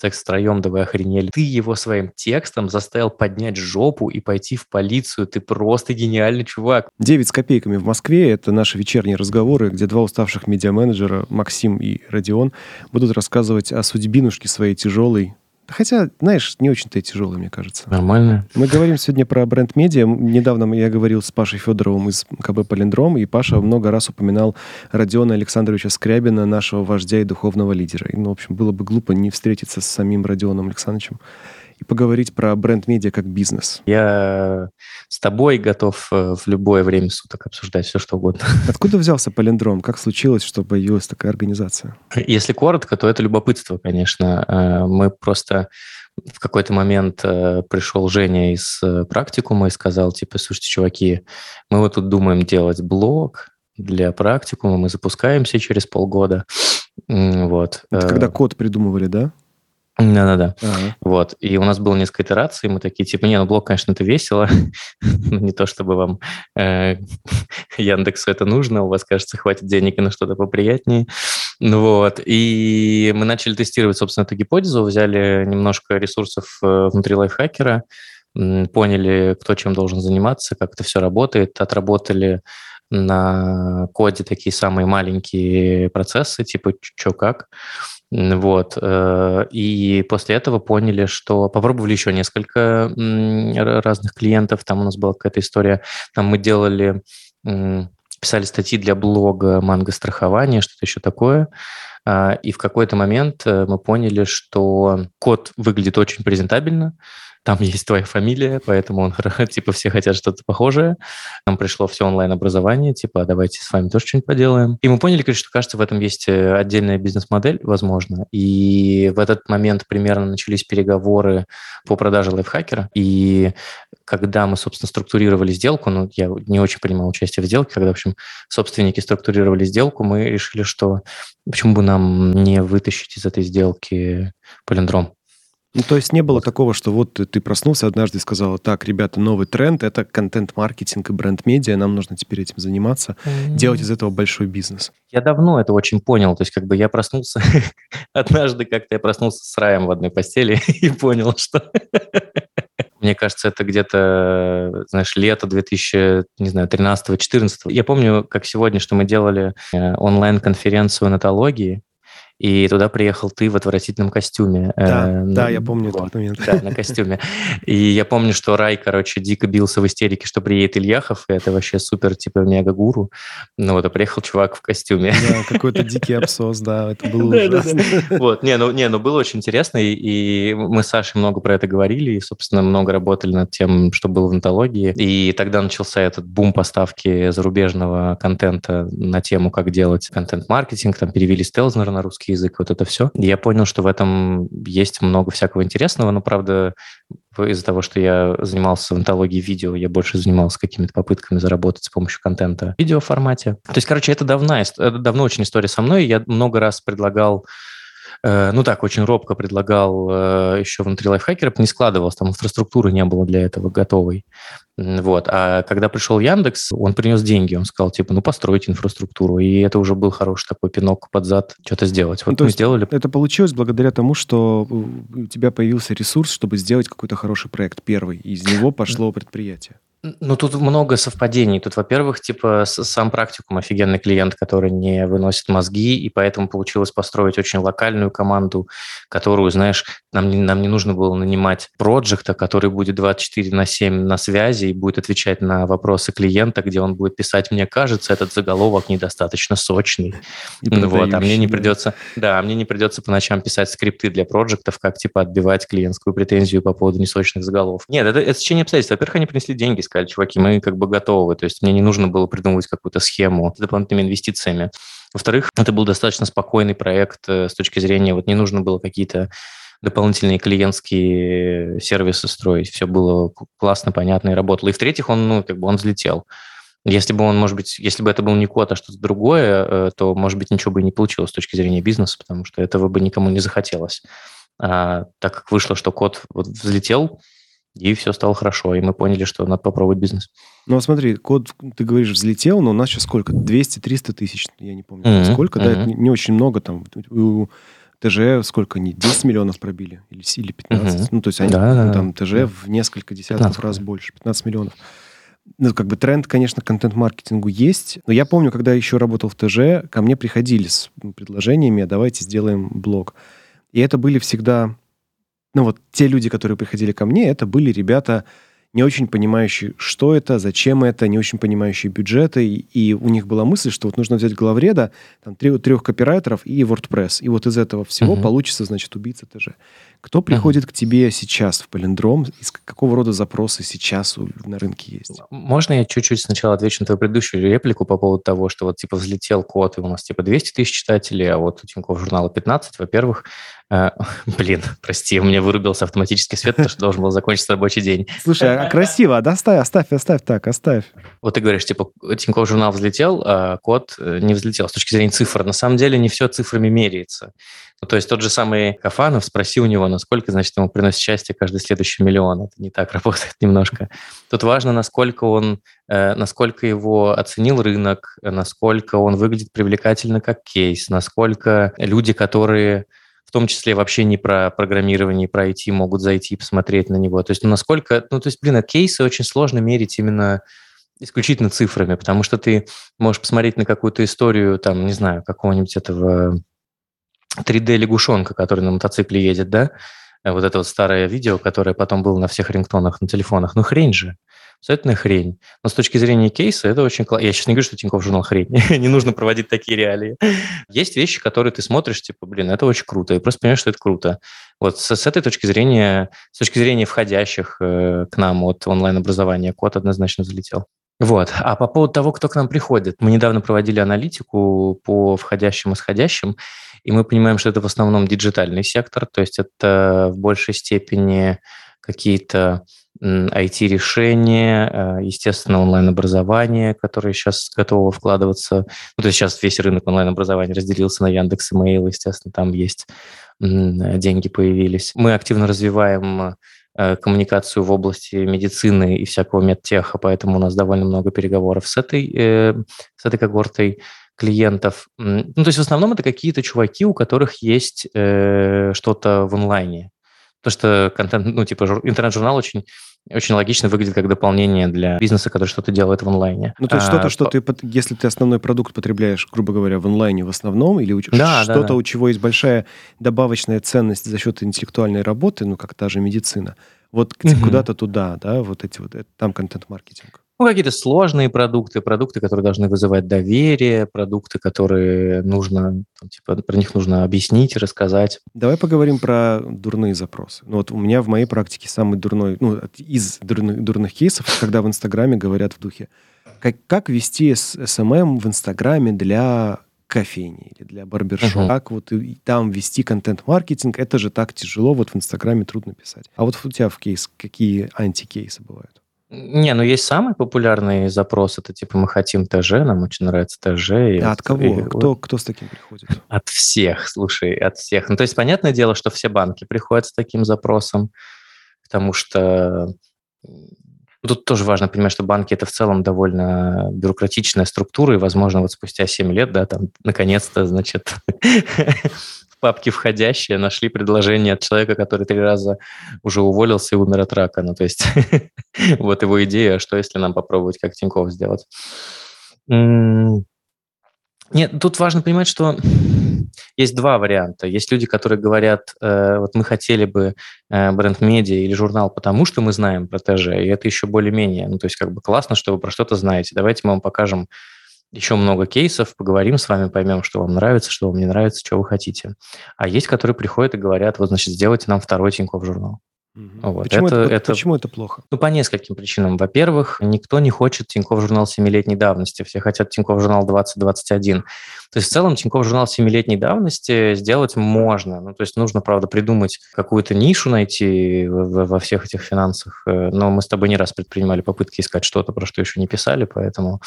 секс втроем, да вы охренели. Ты его своим текстом заставил поднять жопу и пойти в полицию. Ты просто гениальный чувак. «Девять с копейками в Москве» — это наши вечерние разговоры, где два уставших медиа-менеджера, Максим и Родион, будут рассказывать о судьбинушке своей тяжелой, Хотя, знаешь, не очень-то и тяжелый, мне кажется. Нормально. Мы говорим сегодня про бренд медиа. Недавно я говорил с Пашей Федоровым из КБ «Полиндром», и Паша много раз упоминал Родиона Александровича Скрябина, нашего вождя и духовного лидера. И, ну, в общем, было бы глупо не встретиться с самим Родионом Александровичем и поговорить про бренд-медиа как бизнес. Я с тобой готов э, в любое время суток обсуждать все, что угодно. Откуда взялся Полиндром? Как случилось, что появилась такая организация? Если коротко, то это любопытство, конечно. Э, мы просто в какой-то момент э, пришел Женя из практикума и сказал, типа, слушайте, чуваки, мы вот тут думаем делать блог для практикума, мы запускаемся через полгода. Вот. Это когда код придумывали, да? Да-да-да. Ага. Вот. И у нас было несколько итераций, мы такие, типа, не, ну блог, конечно, это весело, не то, чтобы вам э, Яндексу это нужно, у вас, кажется, хватит денег на что-то поприятнее. Ну вот. И мы начали тестировать, собственно, эту гипотезу, взяли немножко ресурсов э, внутри лайфхакера, поняли, кто чем должен заниматься, как это все работает, отработали на коде такие самые маленькие процессы, типа что как. Вот. Э, и после этого поняли, что попробовали еще несколько разных клиентов. Там у нас была какая-то история. Там мы делали, писали статьи для блога «Манго страхование», что-то еще такое. А, и в какой-то момент э, мы поняли, что код выглядит очень презентабельно, там есть твоя фамилия, поэтому он, типа все хотят что-то похожее. Нам пришло все онлайн-образование, типа, «А давайте с вами тоже что-нибудь поделаем. И мы поняли, конечно, что, кажется, в этом есть э, отдельная бизнес-модель, возможно. И в этот момент примерно начались переговоры по продаже лайфхакера. И когда мы, собственно, структурировали сделку, ну, я не очень принимал участие в сделке, когда, в общем, собственники структурировали сделку, мы решили, что почему бы нам не вытащить из этой сделки полиндром. Ну, то есть не было такого, что вот ты проснулся однажды и сказал, так, ребята, новый тренд, это контент-маркетинг и бренд-медиа, нам нужно теперь этим заниматься, mm-hmm. делать из этого большой бизнес. Я давно это очень понял, то есть как бы я проснулся, однажды как-то я проснулся с раем в одной постели и понял, что... Мне кажется, это где-то, знаешь, лето 2013-2014. Я помню, как сегодня, что мы делали э, онлайн-конференцию натологии, и туда приехал ты в отвратительном костюме. Да, э, да, я помню вот, этот момент. Да, на костюме. И я помню, что Рай, короче, дико бился в истерике, что приедет Ильяхов, и это вообще супер, типа, мега-гуру. Ну вот, а приехал чувак в костюме. Да, какой-то дикий абсос, да, это было ужасно. Вот, не, ну, не, ну было очень интересно, и мы с Сашей много про это говорили, и, собственно, много работали над тем, что было в антологии. И тогда начался этот бум поставки зарубежного контента на тему, как делать контент-маркетинг, там перевели Стелзнер на русский язык, вот это все. Я понял, что в этом есть много всякого интересного, но, правда, из-за того, что я занимался в антологии видео, я больше занимался какими-то попытками заработать с помощью контента в видеоформате. То есть, короче, это давно, это давно очень история со мной. Я много раз предлагал ну так, очень робко предлагал э, еще внутри лайфхакера, не складывалось, там инфраструктуры не было для этого готовой. Вот. А когда пришел Яндекс, он принес деньги, он сказал, типа, ну, постройте инфраструктуру. И это уже был хороший такой пинок под зад, что-то сделать. Вот ну, мы сделали. Это получилось благодаря тому, что у тебя появился ресурс, чтобы сделать какой-то хороший проект первый. И из него пошло предприятие. Ну, тут много совпадений. Тут, во-первых, типа сам практикум офигенный клиент, который не выносит мозги, и поэтому получилось построить очень локальную команду, которую, знаешь, нам, не нам не нужно было нанимать проекта, который будет 24 на 7 на связи и будет отвечать на вопросы клиента, где он будет писать, мне кажется, этот заголовок недостаточно сочный. Вот, а мне не придется, да, а мне не придется по ночам писать скрипты для проектов, как типа отбивать клиентскую претензию по поводу несочных заголовков. Нет, это, это течение обстоятельств. Во-первых, они принесли деньги, сказали, чуваки, мы как бы готовы. То есть мне не нужно было придумывать какую-то схему с дополнительными инвестициями. Во-вторых, это был достаточно спокойный проект э, с точки зрения, вот не нужно было какие-то дополнительные клиентские сервисы строить. Все было классно, понятно и работало. И в-третьих, он, ну, как бы он взлетел. Если бы он, может быть, если бы это был не код, а что-то другое, э, то, может быть, ничего бы и не получилось с точки зрения бизнеса, потому что этого бы никому не захотелось. А, так как вышло, что код вот взлетел, и все стало хорошо, и мы поняли, что надо попробовать бизнес. Ну, а смотри, код, ты говоришь, взлетел, но у нас сейчас сколько? 200-300 тысяч, я не помню, mm-hmm. сколько, mm-hmm. да, это не, не очень много там. У ТЖ сколько они? 10 миллионов пробили? Или, или 15? Угу. Ну, то есть они да, там ТЖ да. в несколько десятков 15. раз больше. 15 миллионов. Ну, как бы тренд, конечно, контент-маркетингу есть. Но я помню, когда еще работал в ТЖ, ко мне приходили с предложениями, «А давайте сделаем блог. И это были всегда... Ну, вот те люди, которые приходили ко мне, это были ребята, не очень понимающие, что это, зачем это, не очень понимающие бюджеты. И, и у них была мысль, что вот нужно взять главреда, там, трех, трех копирайтеров и WordPress. И вот из этого всего uh-huh. получится, значит, убийца ТЖ. Кто приходит к тебе сейчас в Полиндром? Из какого рода запросы сейчас на рынке есть? Можно я чуть-чуть сначала отвечу на твою предыдущую реплику по поводу того, что вот типа взлетел код, и у нас типа 200 тысяч читателей, а вот у Тинькофф журнала 15. Во-первых, э, блин, прости, у меня вырубился автоматический свет, потому что должен был закончиться рабочий день. Слушай, а красиво, оставь, оставь, оставь так, оставь. Вот ты говоришь, типа, Тинькофф журнал взлетел, а код э, не взлетел с точки зрения цифр. На самом деле не все цифрами меряется. Ну, то есть тот же самый Кафанов, спроси у него, насколько, значит, ему приносит счастье каждый следующий миллион. Это не так работает немножко. Тут важно, насколько он, э, насколько его оценил рынок, насколько он выглядит привлекательно как кейс, насколько люди, которые в том числе вообще не про программирование, про IT могут зайти и посмотреть на него. То есть, ну, насколько... Ну, то есть, блин, кейсы очень сложно мерить именно исключительно цифрами, потому что ты можешь посмотреть на какую-то историю, там, не знаю, какого-нибудь этого 3D-лягушонка, который на мотоцикле едет, да, э, вот это вот старое видео, которое потом было на всех рингтонах, на телефонах, ну хрень же, абсолютная хрень. Но с точки зрения кейса это очень классно. Я сейчас не говорю, что Тинькофф журнал хрень, не нужно проводить такие реалии. Есть вещи, которые ты смотришь, типа, блин, это очень круто, и просто понимаешь, что это круто. Вот с, с этой точки зрения, с точки зрения входящих э, к нам от онлайн-образования, код однозначно взлетел. Вот. А по поводу того, кто к нам приходит, мы недавно проводили аналитику по входящим и сходящим, и мы понимаем, что это в основном диджитальный сектор, то есть это в большей степени какие-то IT-решения, э, естественно, онлайн-образование, которое сейчас готово вкладываться. Ну, то есть сейчас весь рынок онлайн-образования разделился на Яндекс и Mail, естественно, там есть деньги появились. Мы активно развиваем э, коммуникацию в области медицины и всякого медтеха, поэтому у нас довольно много переговоров с этой, э, с этой когортой клиентов. Ну, то есть в основном это какие-то чуваки, у которых есть э, что-то в онлайне. Потому что контент, ну, типа, интернет-журнал очень, очень логично выглядит как дополнение для бизнеса, который что-то делает в онлайне. Ну, то есть а, что-то, что ты, если ты основной продукт потребляешь, грубо говоря, в онлайне в основном, или да, что-то, да, да. у чего есть большая добавочная ценность за счет интеллектуальной работы, ну, как та же медицина, вот угу. куда-то туда, да, вот эти вот, там контент-маркетинг. Ну, какие-то сложные продукты, продукты, которые должны вызывать доверие, продукты, которые нужно, там, типа, про них нужно объяснить, рассказать. Давай поговорим про дурные запросы. Ну, вот у меня в моей практике самый дурной, ну, из дурных, дурных кейсов, когда в Инстаграме говорят в духе, как, как вести SMM в Инстаграме для кофейни или для барбершопа. Uh-huh. Как вот и там вести контент-маркетинг, это же так тяжело, вот в Инстаграме трудно писать. А вот у тебя в кейс какие антикейсы бывают? Не, ну есть самый популярный запрос, это типа мы хотим ТЖ, нам очень нравится ТЖ. А от кого? И, кто, кто с таким приходит? От всех, слушай, от всех. Ну то есть понятное дело, что все банки приходят с таким запросом, потому что Тут тоже важно понимать, что банки это в целом довольно бюрократичная структура, и, возможно, вот спустя 7 лет, да, там, наконец-то, значит, папке входящие нашли предложение от человека, который три раза уже уволился и умер от рака. Ну, то есть вот его идея, что если нам попробовать как Тинькофф сделать. Нет, тут важно понимать, что есть два варианта. Есть люди, которые говорят, э, вот мы хотели бы э, бренд-медиа или журнал, потому что мы знаем про ТЖ, и это еще более-менее. Ну, то есть как бы классно, что вы про что-то знаете. Давайте мы вам покажем еще много кейсов, поговорим с вами, поймем, что вам нравится, что вам не нравится, что вы хотите. А есть, которые приходят и говорят, вот, значит, сделайте нам второй Тинькофф журнал. Угу. Вот. Почему, это, это, это, почему это плохо? Ну, по нескольким причинам. Во-первых, никто не хочет Тинькофф журнал 7-летней давности, все хотят Тинькофф журнал 2021. То есть в целом Тинькофф журнал 7-летней давности сделать можно. Ну, то есть нужно, правда, придумать какую-то нишу найти во, всех этих финансах. Э, но мы с тобой не раз предпринимали попытки искать что-то, про что еще не писали, поэтому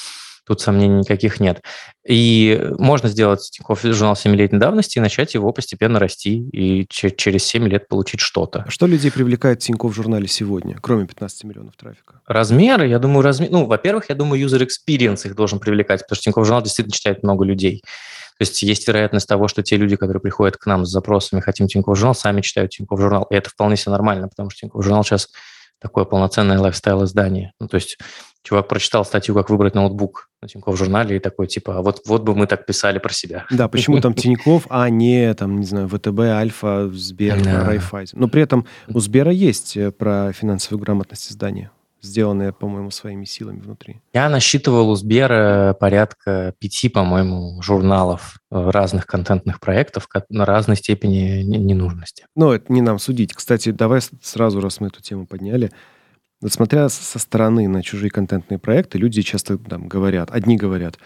Тут сомнений никаких нет. И можно сделать Тинькофф журнал 7-летней давности и начать его постепенно расти, и через 7 лет получить что-то. А что людей привлекает в Тинькофф журнале сегодня, кроме 15 миллионов трафика? Размеры, я думаю, размер... Ну, во-первых, я думаю, user experience их должен привлекать, потому что Тинькофф журнал действительно читает много людей. есть есть вероятность того, что те люди, которые приходят к нам с запросами «хотим Тинькофф журнал», сами читают Тинькофф журнал. И это вполне себе нормально, потому что Тинькофф журнал сейчас такое полноценное лайфстайл-издание. Ну, то есть чувак прочитал статью, как выбрать ноутбук на Тинькофф журнале и такой, типа, «А вот, вот бы мы так писали про себя. Да, почему там Тинькофф, а не, там, не знаю, ВТБ, Альфа, Сбер, да. Райфайзен. Но при этом у Сбера есть э, про финансовую грамотность издания сделанное, по-моему, своими силами внутри. Я насчитывал у Сбера порядка пяти, по-моему, журналов э, разных контентных проектов на разной степени ненужности. Но это не нам судить. Кстати, давай сразу, раз мы эту тему подняли, смотря со стороны на чужие контентные проекты, люди часто там говорят, одни говорят,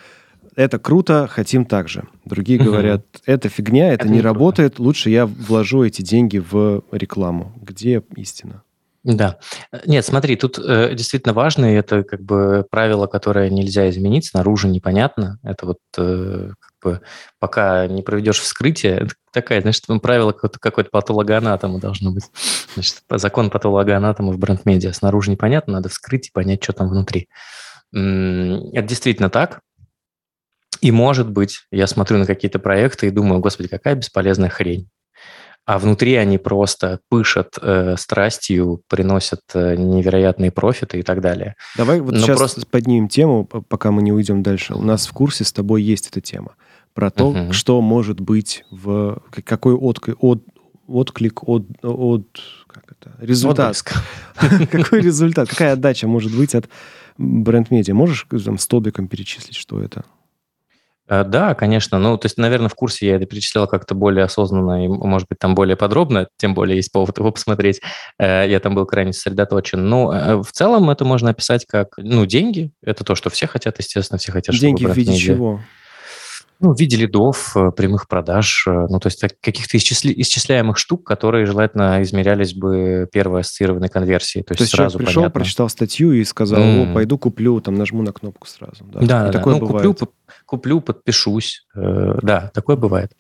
это круто, хотим так же. Другие говорят, это фигня, это, это не, не работает, лучше я вложу эти деньги в рекламу. Где истина? Да. Нет, смотри, тут э, действительно важно, и это как бы правило, которое нельзя изменить, снаружи непонятно. Это вот э, как бы пока не проведешь вскрытие, это такая, значит, правило какое-то патологоанатома должно быть. Значит, закон патологоанатома в бренд-медиа. Снаружи непонятно, надо вскрыть и понять, что там внутри. Это действительно так. И может быть, я смотрю на какие-то проекты и думаю, господи, какая бесполезная хрень а внутри они просто пышат э, страстью, приносят э, невероятные профиты и так далее. Давай вот Но сейчас просто... поднимем тему, пока мы не уйдем дальше. У нас в курсе с тобой есть эта тема про то, uh-huh. что может быть в какой отклик, от, отклик от, от как это, результат. Какой результат, какая отдача может быть от бренд-медиа? Можешь там столбиком перечислить, что это? Э, да, конечно. Ну, то есть, наверное, в курсе я это перечислял как-то более осознанно и, может быть, там более подробно, тем более есть повод его посмотреть. Э, я там был крайне сосредоточен. Но э, в целом это можно описать как, ну, деньги. Это то, что все хотят, естественно, все хотят, Деньги в виде чего? Ну, в виде лидов, прямых продаж, ну, то есть каких-то исчисли, исчисляемых штук, которые желательно измерялись бы первой ассоциированной конверсией. То, то есть сразу пришел, понятно. прочитал статью и сказал, mm. о, пойду куплю, там нажму на кнопку сразу. Да, да, да. Такое ну, бывает. куплю, куплю, подпишусь. Э, да, такое бывает.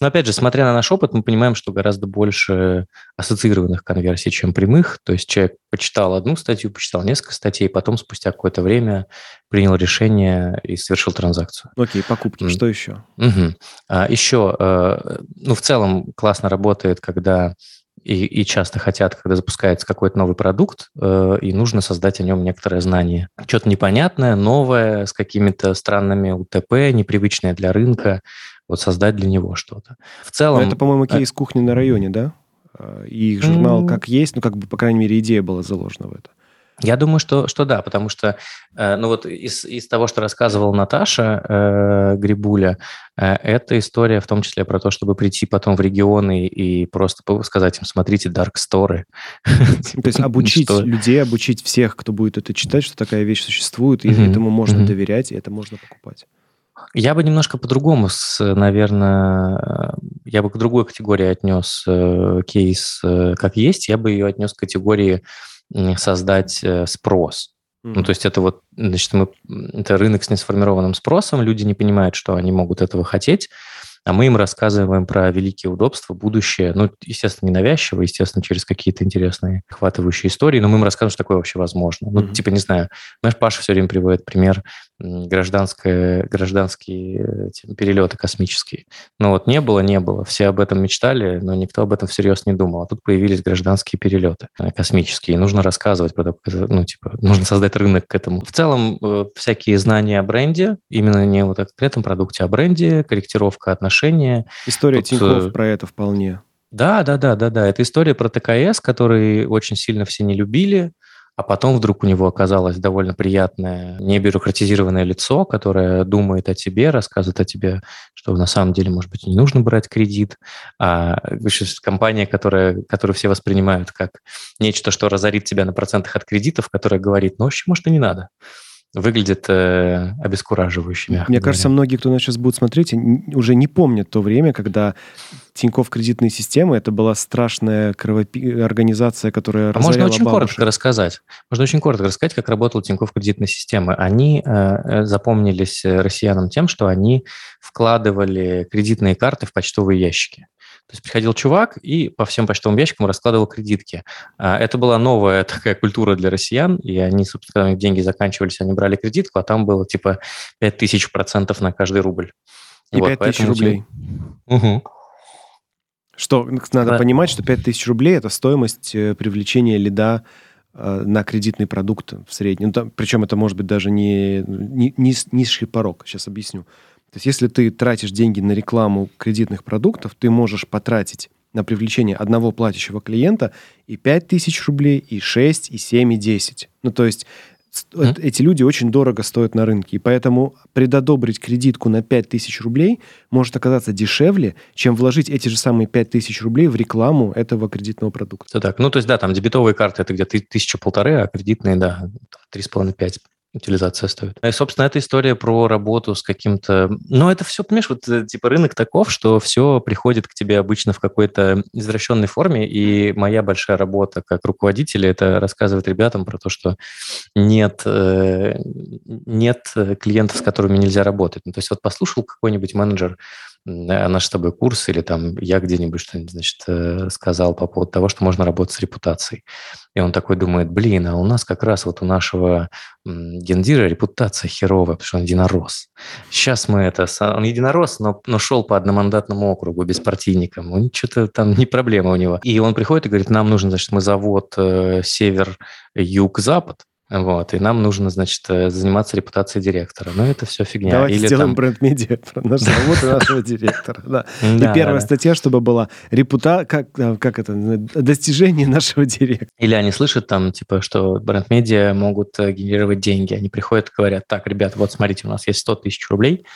Но опять же, смотря на наш опыт, мы понимаем, что гораздо больше ассоциированных конверсий, чем прямых. То есть человек почитал одну статью, почитал несколько статей, потом спустя какое-то время принял решение и совершил транзакцию. Окей, покупки. Mm. Что еще? Угу. А, еще, э, ну, в целом классно работает, когда и, и часто хотят, когда запускается какой-то новый продукт, э, и нужно создать о нем некоторое знание. Что-то непонятное, новое, с какими-то странными УТП, непривычное для рынка, вот создать для него что-то. В целом... Но это, по-моему, кейс а... кухни на районе, да? А, и их журнал как есть, ну, как бы, по крайней мере, идея была заложена в это. Я думаю, что, что да, потому что, э, ну вот из, из того, что рассказывала Наташа э, Грибуля, э, это история в том числе про то, чтобы прийти потом в регионы и просто сказать им, смотрите, Dark Story. То есть обучить людей, обучить всех, кто будет это читать, что такая вещь существует, и этому можно доверять, и это можно покупать. Я бы немножко по-другому, наверное, я бы к другой категории отнес э, кейс э, как есть, я бы ее отнес к категории создать э, спрос. Mm-hmm. Ну, то есть это вот, значит, мы, это рынок с несформированным спросом, люди не понимают, что они могут этого хотеть, а мы им рассказываем про великие удобства, будущее, ну, естественно, ненавязчиво, естественно, через какие-то интересные, охватывающие истории, но мы им рассказываем, что такое вообще возможно. Mm-hmm. Ну, типа, не знаю, знаешь, Паша все время приводит пример гражданское, гражданские типа, перелеты космические. Ну вот не было, не было. Все об этом мечтали, но никто об этом всерьез не думал. А тут появились гражданские перелеты э, космические. И нужно рассказывать про то, ну, типа, нужно создать рынок к этому. В целом, э, всякие знания о бренде, именно не вот о конкретном продукте, а бренде, корректировка отношения. История тут, Тинькофф э, про это вполне. Да, да, да, да, да. Это история про ТКС, который очень сильно все не любили а потом вдруг у него оказалось довольно приятное, небюрократизированное лицо, которое думает о тебе, рассказывает о тебе, что на самом деле, может быть, не нужно брать кредит, а компания, которая, которую все воспринимают как нечто, что разорит тебя на процентах от кредитов, которая говорит, ну, вообще, может, и не надо выглядит э, обескураживающе. Мне говоря. кажется, многие, кто нас сейчас будет смотреть, уже не помнят то время, когда Тинькофф кредитные системы это была страшная кровопи... организация, которая а Можно очень бабушек. коротко рассказать. Можно очень коротко рассказать, как работал Тинькофф кредитные системы. Они э, э запомнились э, россиянам тем, что они вкладывали кредитные карты в почтовые ящики. То есть приходил чувак и по всем почтовым ящикам раскладывал кредитки. А, это была новая такая культура для россиян, и они, собственно, когда деньги заканчивались, они брали кредитку, а там было типа 5000% на каждый рубль. И вот, 5 тысяч рублей. Угу. Что надо да. понимать, что 5 тысяч рублей – это стоимость э, привлечения лида э, на кредитный продукт в среднем. Ну, там, причем это может быть даже не, не, не низший порог. Сейчас объясню. То есть если ты тратишь деньги на рекламу кредитных продуктов, ты можешь потратить на привлечение одного платящего клиента и 5 тысяч рублей, и 6, и 7, и 10. Ну, то есть mm. эти люди очень дорого стоят на рынке. И поэтому предодобрить кредитку на 5 тысяч рублей может оказаться дешевле, чем вложить эти же самые 5 тысяч рублей в рекламу этого кредитного продукта. Все так. Ну, то есть, да, там дебетовые карты это где-то тысяча-полторы, а кредитные, да, три с половиной пять утилизация стоит. И, собственно, эта история про работу с каким-то... Ну, это все, понимаешь, вот э, типа рынок таков, что все приходит к тебе обычно в какой-то извращенной форме, и моя большая работа как руководителя – это рассказывать ребятам про то, что нет, э, нет клиентов, с которыми нельзя работать. Ну, то есть вот послушал какой-нибудь менеджер наш с тобой курс или там я где-нибудь что-нибудь, значит, э, сказал по поводу того, что можно работать с репутацией. И он такой думает, блин, а у нас как раз вот у нашего гендира репутация херовая, потому что он единорос. Сейчас мы это... Он единорос, но, но шел по одномандатному округу беспартийникам. Он что-то там не проблема у него. И он приходит и говорит, нам нужен, значит, мы завод э, север, юг, запад. Вот, и нам нужно, значит, э, заниматься репутацией директора. Но это все фигня. Давайте Или сделаем там... бренд-медиа про наш завод и нашего директора. Да. И первая статья, чтобы была репута... Как, э, как это? Достижение нашего директора. Или они слышат там, типа, что бренд-медиа могут э, генерировать деньги. Они приходят и говорят, так, ребят, вот смотрите, у нас есть 100 тысяч рублей,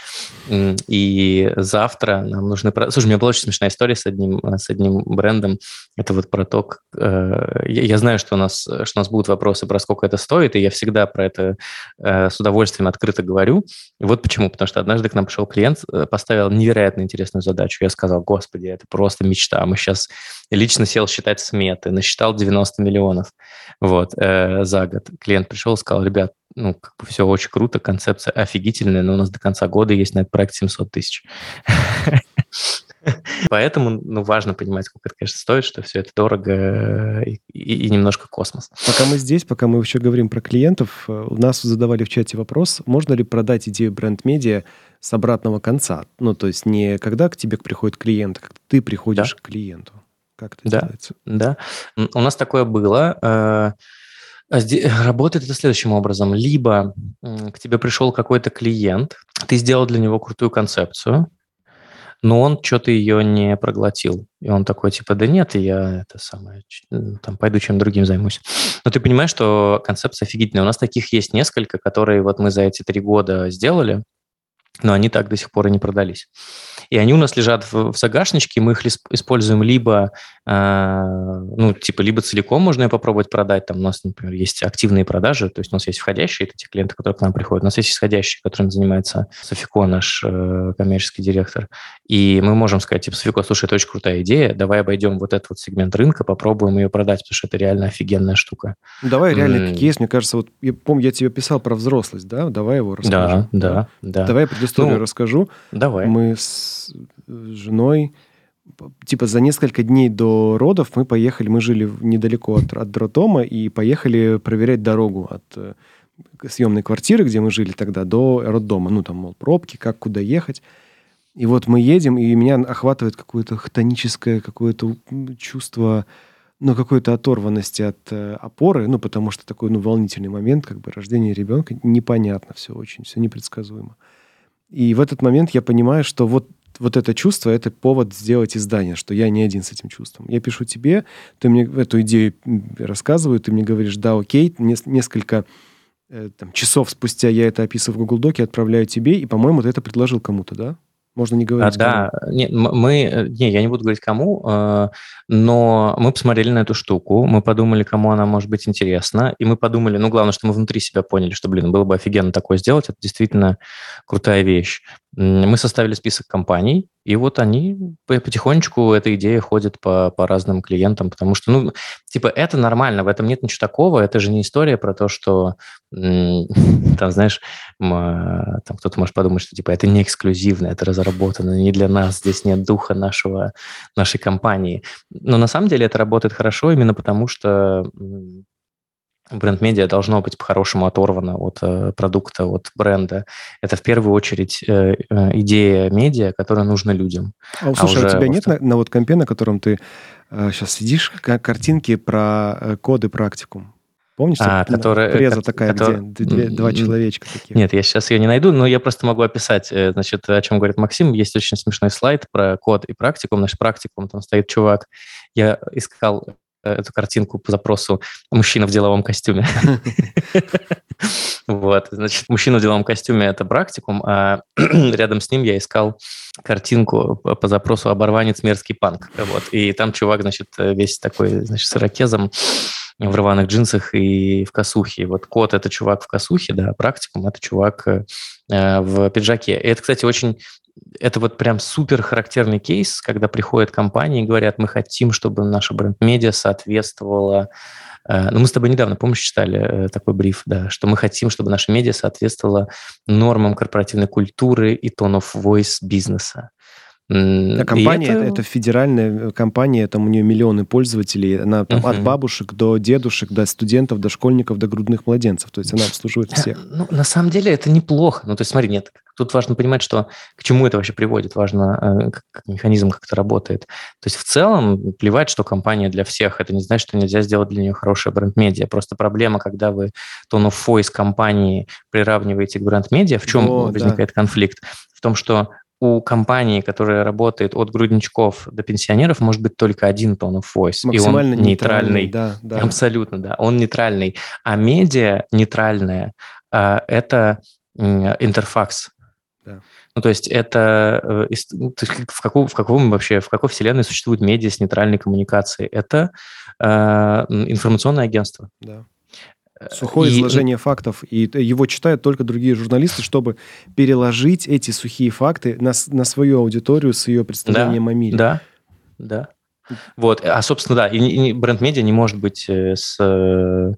и завтра нам нужны... Слушай, у меня была очень смешная история с одним, с одним брендом. Это вот про то. Я знаю, что у нас, что у нас будут вопросы про сколько это стоит, стоит, и я всегда про это э, с удовольствием открыто говорю. И вот почему. Потому что однажды к нам пришел клиент, э, поставил невероятно интересную задачу. Я сказал, господи, это просто мечта. Мы сейчас лично сел считать сметы, насчитал 90 миллионов вот, э, за год. Клиент пришел и сказал, ребят, ну, как бы все очень круто, концепция офигительная, но у нас до конца года есть на этот проект 700 тысяч. Поэтому ну, важно понимать, сколько это, конечно, стоит, что все это дорого э, и, и, и немножко космос. Пока мы здесь, пока мы еще говорим про клиентов, э, у нас задавали в чате вопрос, можно ли продать идею бренд-медиа с обратного конца? Ну, то есть не когда к тебе приходит клиент, а когда ты приходишь да. к клиенту. Как это да, делается? Да, у нас такое было. Э, а работает это следующим образом. Либо к тебе пришел какой-то клиент, ты сделал для него крутую концепцию, но он что-то ее не проглотил. И он такой, типа, да нет, я это самое, там, пойду чем другим займусь. Но ты понимаешь, что концепция офигительная. У нас таких есть несколько, которые вот мы за эти три года сделали, но они так до сих пор и не продались. И они у нас лежат в, в загашничке, мы их используем либо, э, ну, типа, либо целиком можно ее попробовать продать, там у нас, например, есть активные продажи, то есть у нас есть входящие, это те клиенты, которые к нам приходят, у нас есть исходящие, которым занимается Софико, наш э, коммерческий директор, и мы можем сказать, типа, Софико, слушай, это очень крутая идея, давай обойдем вот этот вот сегмент рынка, попробуем ее продать, потому что это реально офигенная штука. Давай реально mm. кейс, мне кажется, вот, я помню, я тебе писал про взрослость, да, давай его расскажем. Да, да, да. Давай предысторию ну, расскажу. Давай. Мы с женой типа за несколько дней до родов мы поехали, мы жили недалеко от, от роддома и поехали проверять дорогу от э, съемной квартиры, где мы жили тогда, до роддома. Ну, там, мол, пробки, как, куда ехать. И вот мы едем, и меня охватывает какое-то хтоническое какое-то чувство, ну, какой-то оторванности от э, опоры, ну, потому что такой, ну, волнительный момент, как бы рождение ребенка, непонятно все очень, все непредсказуемо. И в этот момент я понимаю, что вот вот это чувство, это повод сделать издание, что я не один с этим чувством. Я пишу тебе, ты мне эту идею рассказываю, ты мне говоришь, да, окей, несколько э, там, часов спустя я это описываю в Google Доке, отправляю тебе, и, по-моему, ты это предложил кому-то, да? Можно не говорить. А, да, нет, мы, э, не, я не буду говорить кому, э, но мы посмотрели на эту штуку, мы подумали, кому она может быть интересна, и мы подумали, ну, главное, что мы внутри себя поняли, что, блин, было бы офигенно такое сделать, это действительно крутая вещь. Мы составили список компаний, и вот они потихонечку, эта идея ходит по, по разным клиентам, потому что, ну, типа, это нормально, в этом нет ничего такого, это же не история про то, что, там, знаешь, там кто-то может подумать, что, типа, это не эксклюзивно, это разработано не для нас, здесь нет духа нашего, нашей компании. Но на самом деле это работает хорошо именно потому, что бренд-медиа должно быть по-хорошему оторвано от э, продукта, от бренда. Это в первую очередь э, э, идея медиа, которая нужна людям. А, слушай, а у тебя нет на, на вот компе, на котором ты э, сейчас сидишь, картинки про э, коды практикум? Помнишь, а, которая, преза такая, который, где две, два человечка такие? Нет, я сейчас ее не найду, но я просто могу описать, э, значит, о чем говорит Максим. Есть очень смешной слайд про код и практикум. Наш практикум, там стоит чувак. Я искал Э, эту картинку по запросу «мужчина в деловом костюме». Вот, значит, мужчина в деловом костюме – это практикум, а рядом с ним я искал картинку по запросу «оборванец мерзкий панк». Вот, и там чувак, значит, весь такой, значит, с ирокезом, в рваных джинсах и в косухе. Вот кот – это чувак в косухе, да, практикум – это чувак э, в пиджаке. И это, кстати, очень это вот прям супер характерный кейс, когда приходят компании и говорят, мы хотим, чтобы наша бренд-медиа соответствовала э, ну, мы с тобой недавно, помнишь, читали э, такой бриф, да, что мы хотим, чтобы наша медиа соответствовала нормам корпоративной культуры и of voice бизнеса. А компания это... это федеральная компания, там у нее миллионы пользователей, она там, uh-huh. от бабушек до дедушек, до студентов, до школьников, до грудных младенцев, то есть она обслуживает всех. Ну, на самом деле это неплохо. Ну, то есть смотри, нет, тут важно понимать, что к чему это вообще приводит, важно, э, как, как механизм как это работает. То есть в целом плевать, что компания для всех, это не значит, что нельзя сделать для нее хорошее бренд-медиа. Просто проблема, когда вы tone of voice компании приравниваете к бренд-медиа, в чем О, возникает да. конфликт? В том, что у компании, которая работает от грудничков до пенсионеров, может быть только один tone of voice. Максимально и он нейтральный. нейтральный. Да, да. Абсолютно, да. Он нейтральный. А медиа нейтральная это интерфакс. Да. Ну, то есть это э, ну, в, каком, в каком вообще, в какой вселенной существует медиа с нейтральной коммуникацией? Это э, информационное агентство. Да. Сухое и... изложение фактов, и его читают только другие журналисты, чтобы переложить эти сухие факты на, на свою аудиторию с ее представлением да, о мире. Да, да. Вот, а, собственно, да, и, и бренд-медиа не может быть э, с э,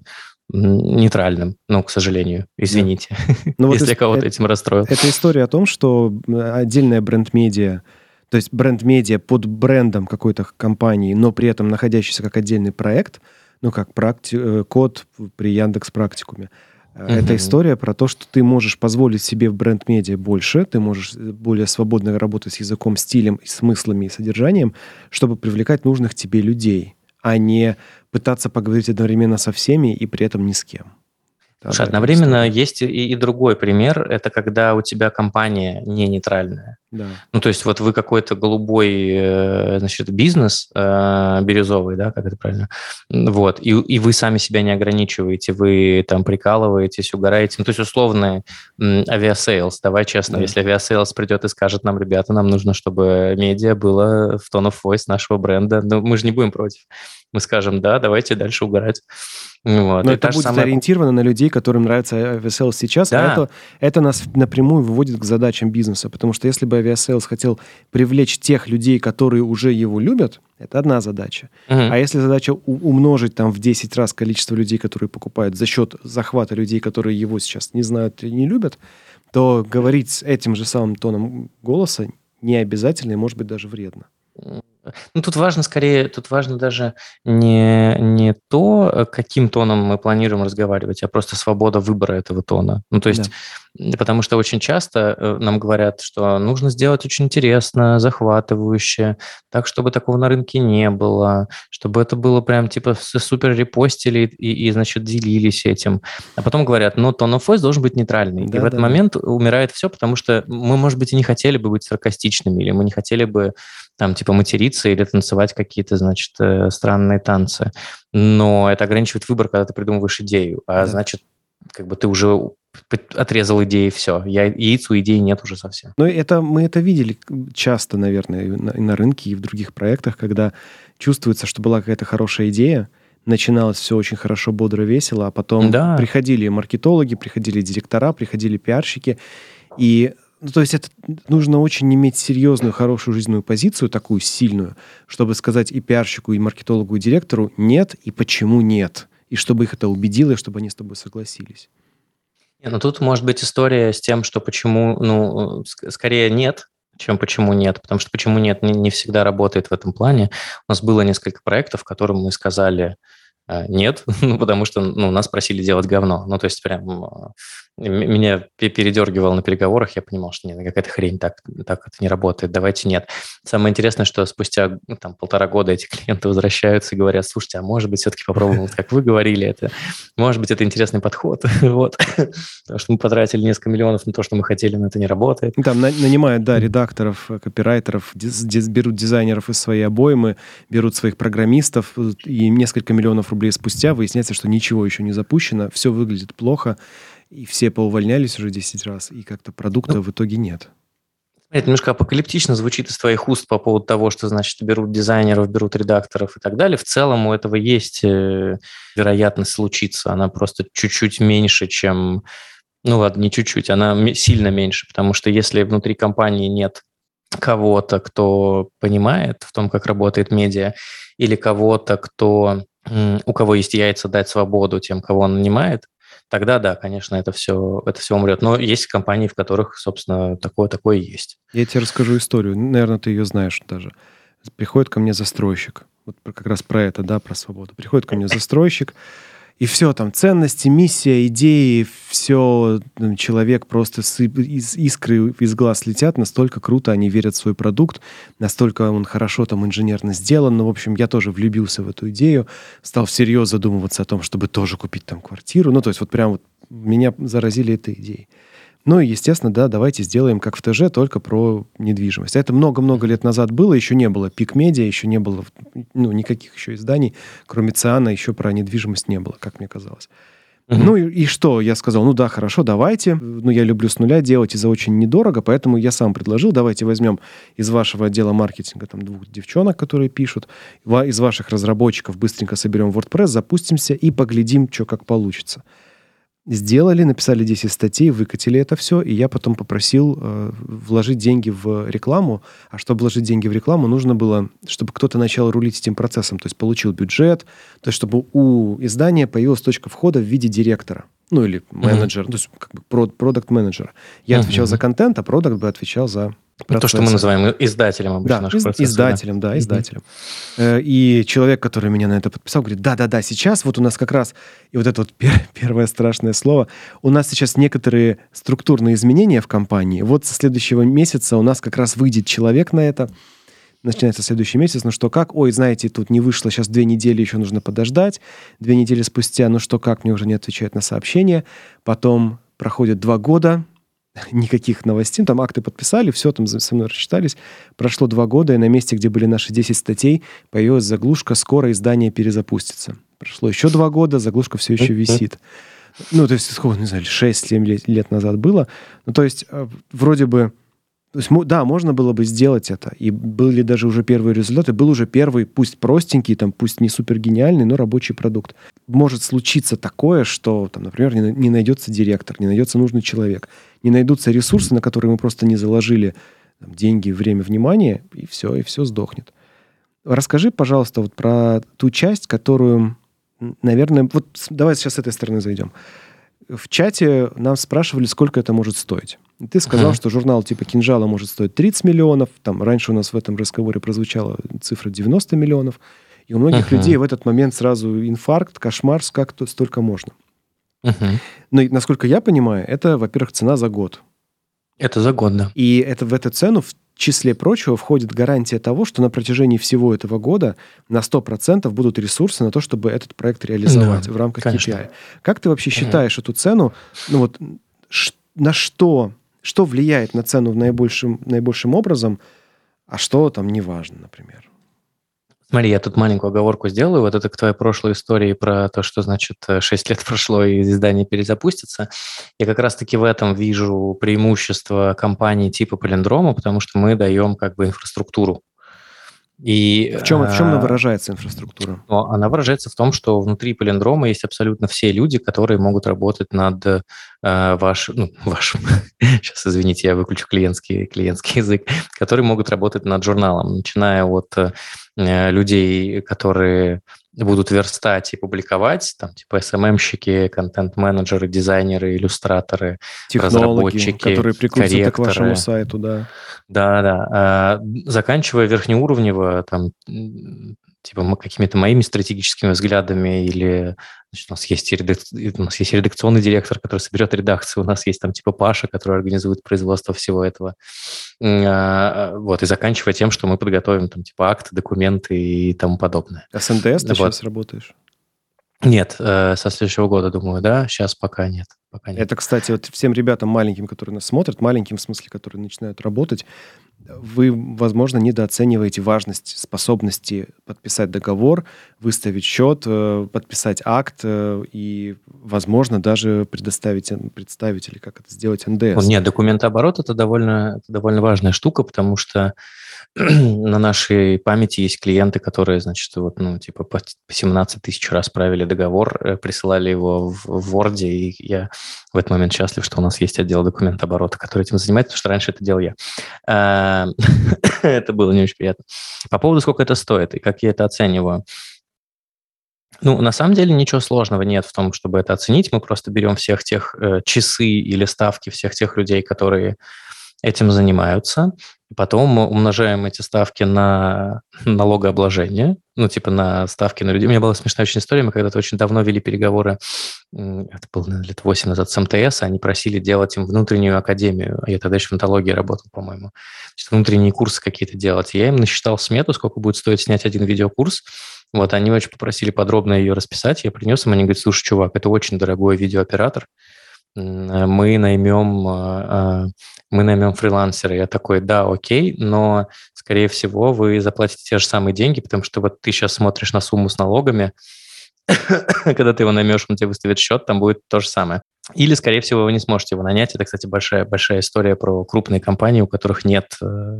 нейтральным, ну, к сожалению, извините, ну, если вот кого-то этим расстроил. Это история о том, что отдельная бренд-медиа, то есть бренд-медиа под брендом какой-то компании, но при этом находящийся как отдельный проект – ну, как практи... Э, код при Яндекс Практикуме. Угу. Это история про то, что ты можешь позволить себе в бренд-медиа больше, ты можешь э, более свободно работать с языком, стилем, смыслами и содержанием, чтобы привлекать нужных тебе людей, а не пытаться поговорить одновременно со всеми и при этом ни с кем. Слушай, одновременно есть и, и другой пример. Это когда у тебя компания не нейтральная. Да. Ну, то есть вот вы какой-то голубой, э, значит, бизнес э, бирюзовый, да, как это правильно? Вот. И, и вы сами себя не ограничиваете, вы там прикалываетесь, угораете. Ну, то есть условно Aviasales, давай честно, да. если Aviasales придет и скажет нам, ребята, нам нужно, чтобы медиа было в tone of voice нашего бренда, ну, мы же не будем против. Мы скажем, да, давайте дальше угорать. Вот. Но и это будет самая... ориентировано на людей, которым нравится Aviasales сейчас, а да. а это, это нас напрямую выводит к задачам бизнеса, потому что если бы Aviasales хотел привлечь тех людей, которые уже его любят, это одна задача. Угу. А если задача умножить там в 10 раз количество людей, которые покупают за счет захвата людей, которые его сейчас не знают и не любят, то говорить с этим же самым тоном голоса не обязательно и может быть даже вредно. Ну, тут важно скорее, тут важно даже не, не то, э, каким тоном мы планируем разговаривать, а просто свобода выбора этого тона. Ну, то есть, да. Потому что очень часто э, нам говорят, что нужно сделать очень интересно, захватывающе, так, чтобы такого на рынке не было, чтобы это было прям типа супер репостили и, и значит, делились этим. А потом говорят, но tone of voice должен быть нейтральный. Да, и в этот да. момент умирает все, потому что мы, может быть, и не хотели бы быть саркастичными, или мы не хотели бы там, типа, материться или танцевать какие-то, значит, э, странные танцы. Но это ограничивает выбор, когда ты придумываешь идею. А да. значит, как бы ты уже отрезал идеи, все. Я, яиц у идеи нет уже совсем. Ну, это, мы это видели часто, наверное, на, на рынке, и в других проектах, когда чувствуется, что была какая-то хорошая идея, начиналось все очень хорошо, бодро, весело, а потом да. приходили маркетологи, приходили директора, приходили пиарщики, и ну, то есть это нужно очень иметь серьезную, хорошую жизненную позицию, такую сильную, чтобы сказать и пиарщику, и маркетологу, и директору «нет» и «почему нет», и чтобы их это убедило, и чтобы они с тобой согласились. Ну тут может быть история с тем, что почему, ну, скорее нет, чем почему нет, потому что почему нет не, не всегда работает в этом плане. У нас было несколько проектов, которым мы сказали, А, нет, ну, потому что ну, нас просили делать говно. Ну, то есть прям а, меня передергивало на переговорах, я понимал, что нет, какая-то хрень, так, так это не работает, давайте нет. Самое интересное, что спустя ну, там, полтора года эти клиенты возвращаются и говорят, слушайте, а может быть, все-таки попробуем, как вы говорили, это, может быть, это интересный подход, вот, потому что мы потратили несколько миллионов на то, что мы хотели, но это не работает. Там нанимают, да, редакторов, копирайтеров, берут дизайнеров из своей обоймы, берут своих программистов, и несколько миллионов рублей спустя выясняется, что ничего еще не запущено, все выглядит плохо, и все поувольнялись уже 10 раз, и как-то продукта ну, в итоге нет. Это немножко апокалиптично звучит из твоих уст по поводу того, что, значит, берут дизайнеров, берут редакторов и так далее. В целом у этого есть э, вероятность случиться. Она просто чуть-чуть меньше, чем... Ну ладно, не чуть-чуть, она сильно меньше, потому что если внутри компании нет кого-то, кто понимает в том, как работает медиа, или кого-то, кто у кого есть яйца, дать свободу тем, кого он нанимает, тогда да, конечно, это все, это все умрет. Но есть компании, в которых, собственно, такое, такое есть. Я тебе расскажу историю. Наверное, ты ее знаешь даже. Приходит ко мне застройщик. Вот как раз про это, да, про свободу. Приходит ко мне застройщик, и все там, ценности, миссия, идеи, все, человек просто с, из, искры из глаз летят, настолько круто они верят в свой продукт, настолько он хорошо там инженерно сделан. Ну, в общем, я тоже влюбился в эту идею, стал всерьез задумываться о том, чтобы тоже купить там квартиру. Ну, то есть вот прям вот меня заразили этой идеей. Ну и, естественно, да, давайте сделаем как в ТЖ, только про недвижимость. А это много-много лет назад было, еще не было пик медиа, еще не было ну, никаких еще изданий, кроме ЦИАНа, еще про недвижимость не было, как мне казалось. Uh-huh. Ну и, и что? Я сказал, ну да, хорошо, давайте. Ну, я люблю с нуля делать и за очень недорого, поэтому я сам предложил, давайте возьмем из вашего отдела маркетинга там двух девчонок, которые пишут, из ваших разработчиков быстренько соберем WordPress, запустимся и поглядим, что как получится сделали, написали 10 статей, выкатили это все, и я потом попросил э, вложить деньги в рекламу. А чтобы вложить деньги в рекламу, нужно было, чтобы кто-то начал рулить этим процессом, то есть получил бюджет, то есть чтобы у издания появилась точка входа в виде директора. Ну, или менеджера, mm-hmm. то есть как бы продукт-менеджера. Я mm-hmm. отвечал за контент, а продукт бы отвечал за Процесса. То, что мы называем издателем обычно да, из, процесса, издателем, да, да издателем. Mm-hmm. И человек, который меня на это подписал, говорит, да-да-да, сейчас вот у нас как раз, и вот это вот первое страшное слово, у нас сейчас некоторые структурные изменения в компании. Вот со следующего месяца у нас как раз выйдет человек на это, начинается следующий месяц, ну что как, ой, знаете, тут не вышло, сейчас две недели еще нужно подождать, две недели спустя, ну что как, мне уже не отвечают на сообщения, потом проходит два года, никаких новостей. Там акты подписали, все там со мной рассчитались. Прошло два года, и на месте, где были наши 10 статей, появилась заглушка «Скоро издание перезапустится». Прошло еще два года, заглушка все еще висит. Ну, то есть, сколько, не знаю, 6-7 лет, лет назад было. Ну, то есть, э, вроде бы то есть, да, можно было бы сделать это. И были даже уже первые результаты. Был уже первый, пусть простенький, там, пусть не супер гениальный, но рабочий продукт. Может случиться такое, что, там, например, не, не найдется директор, не найдется нужный человек, не найдутся ресурсы, на которые мы просто не заложили там, деньги, время, внимание, и все, и все сдохнет. Расскажи, пожалуйста, вот про ту часть, которую, наверное, вот давай сейчас с этой стороны зайдем. В чате нам спрашивали, сколько это может стоить. Ты сказал, ага. что журнал типа «Кинжала» может стоить 30 миллионов. Там раньше у нас в этом разговоре прозвучала цифра 90 миллионов. И у многих ага. людей в этот момент сразу инфаркт, кошмар, как то столько можно. Ага. Но, насколько я понимаю, это, во-первых, цена за год. Это за год, да. И это в эту цену в числе прочего входит гарантия того, что на протяжении всего этого года на 100% будут ресурсы на то, чтобы этот проект реализовать да, в рамках конечно. KPI. Как ты вообще считаешь эту цену? Ну вот на что что влияет на цену в наибольшем, наибольшим образом, а что там не важно, например. Смотри, я тут маленькую оговорку сделаю. Вот это к твоей прошлой истории про то, что, значит, 6 лет прошло и издание перезапустится. Я как раз-таки в этом вижу преимущество компании типа Полиндрома, потому что мы даем как бы инфраструктуру и, в чем, в чем она а, выражается, инфраструктура? Она выражается в том, что внутри полиндрома есть абсолютно все люди, которые могут работать над э, вашим, ну, вашим, сейчас, извините, я выключу клиентский, клиентский язык, которые могут работать над журналом, начиная от э, людей, которые будут верстать и публиковать, там, типа SMM-щики, контент-менеджеры, дизайнеры, иллюстраторы, Технологи, разработчики, которые прикрутятся к вашему сайту, да. Да, да. А, заканчивая верхнеуровнево, там, типа какими-то моими стратегическими взглядами или значит, у нас есть редак... у нас есть редакционный директор, который соберет редакцию, у нас есть там типа Паша, который организует производство всего этого. А, вот, и заканчивая тем, что мы подготовим там типа акты, документы и тому подобное. А с НДС ты вот. сейчас работаешь? Нет, э, со следующего года, думаю, да. Сейчас пока нет. Пока нет. Это, кстати, вот всем ребятам маленьким, которые нас смотрят, маленьким в смысле, которые начинают работать, вы, возможно, недооцениваете важность способности подписать договор, выставить счет, э, подписать акт э, и, возможно, даже предоставить, представить или как это сделать НДС. Нет, документооборот это довольно, это довольно важная штука, потому что на нашей памяти есть клиенты, которые, значит, вот, ну, типа по 17 тысяч раз правили договор, э, присылали его в, Word, и я в этот момент счастлив, что у нас есть отдел документооборота, который этим занимается, потому что раньше это делал я. А, это было не очень приятно. По поводу, сколько это стоит и как я это оцениваю. Ну, на самом деле ничего сложного нет в том, чтобы это оценить. Мы просто берем всех тех э, часы или ставки всех тех людей, которые этим занимаются. Потом мы умножаем эти ставки на налогообложение, ну, типа на ставки на людей. У меня была смешная очень история, мы когда-то очень давно вели переговоры, это было наверное, лет 8 назад с МТС, они просили делать им внутреннюю академию, я тогда еще в онтологии работал, по-моему, внутренние курсы какие-то делать. Я им насчитал смету, сколько будет стоить снять один видеокурс, вот, они очень попросили подробно ее расписать, я принес им, они говорят, слушай, чувак, это очень дорогой видеооператор, мы наймем, а, а, мы наймем фрилансера. Я такой, да, окей, но, скорее всего, вы заплатите те же самые деньги, потому что вот ты сейчас смотришь на сумму с налогами, когда ты его наймешь, он тебе выставит счет, там будет то же самое. Или, скорее всего, вы не сможете его нанять. Это, кстати, большая, большая история про крупные компании, у которых нет э,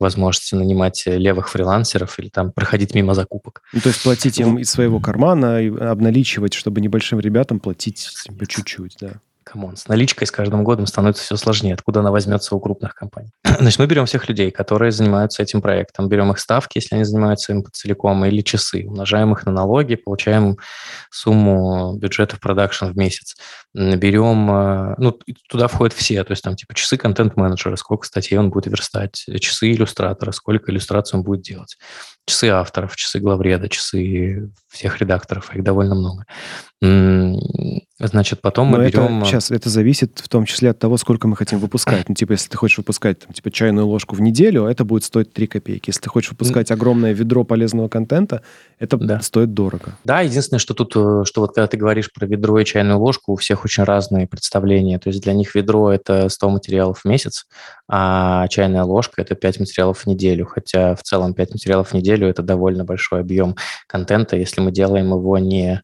возможности нанимать левых фрилансеров или там проходить мимо закупок. Ну, то есть платить им из своего кармана обналичивать, чтобы небольшим ребятам платить по чуть-чуть, да. Come on, с наличкой с каждым годом становится все сложнее. Откуда она возьмется у крупных компаний? Значит, мы берем всех людей, которые занимаются этим проектом. Берем их ставки, если они занимаются им целиком, или часы. Умножаем их на налоги, получаем сумму бюджета в продакшн в месяц. Берем, э, ну, туда входят все, то есть там типа часы контент-менеджера, сколько статей он будет верстать, часы иллюстратора, сколько иллюстраций он будет делать, часы авторов, часы главреда, часы всех редакторов, их довольно много. Значит, потом Но мы это, берем... Сейчас, это зависит в том числе от того, сколько мы хотим выпускать. Ну, типа, если ты хочешь выпускать, там, типа, чайную ложку в неделю, это будет стоить 3 копейки. Если ты хочешь выпускать огромное ведро полезного контента, это да. стоит дорого. Да, единственное, что тут, э, что вот когда ты говоришь про ведро и чайную ложку, у всех очень разные представления. То есть для них ведро – это 100 материалов в месяц, а чайная ложка – это 5 материалов в неделю. Хотя в целом 5 материалов в неделю – это довольно большой объем контента, если мы делаем его не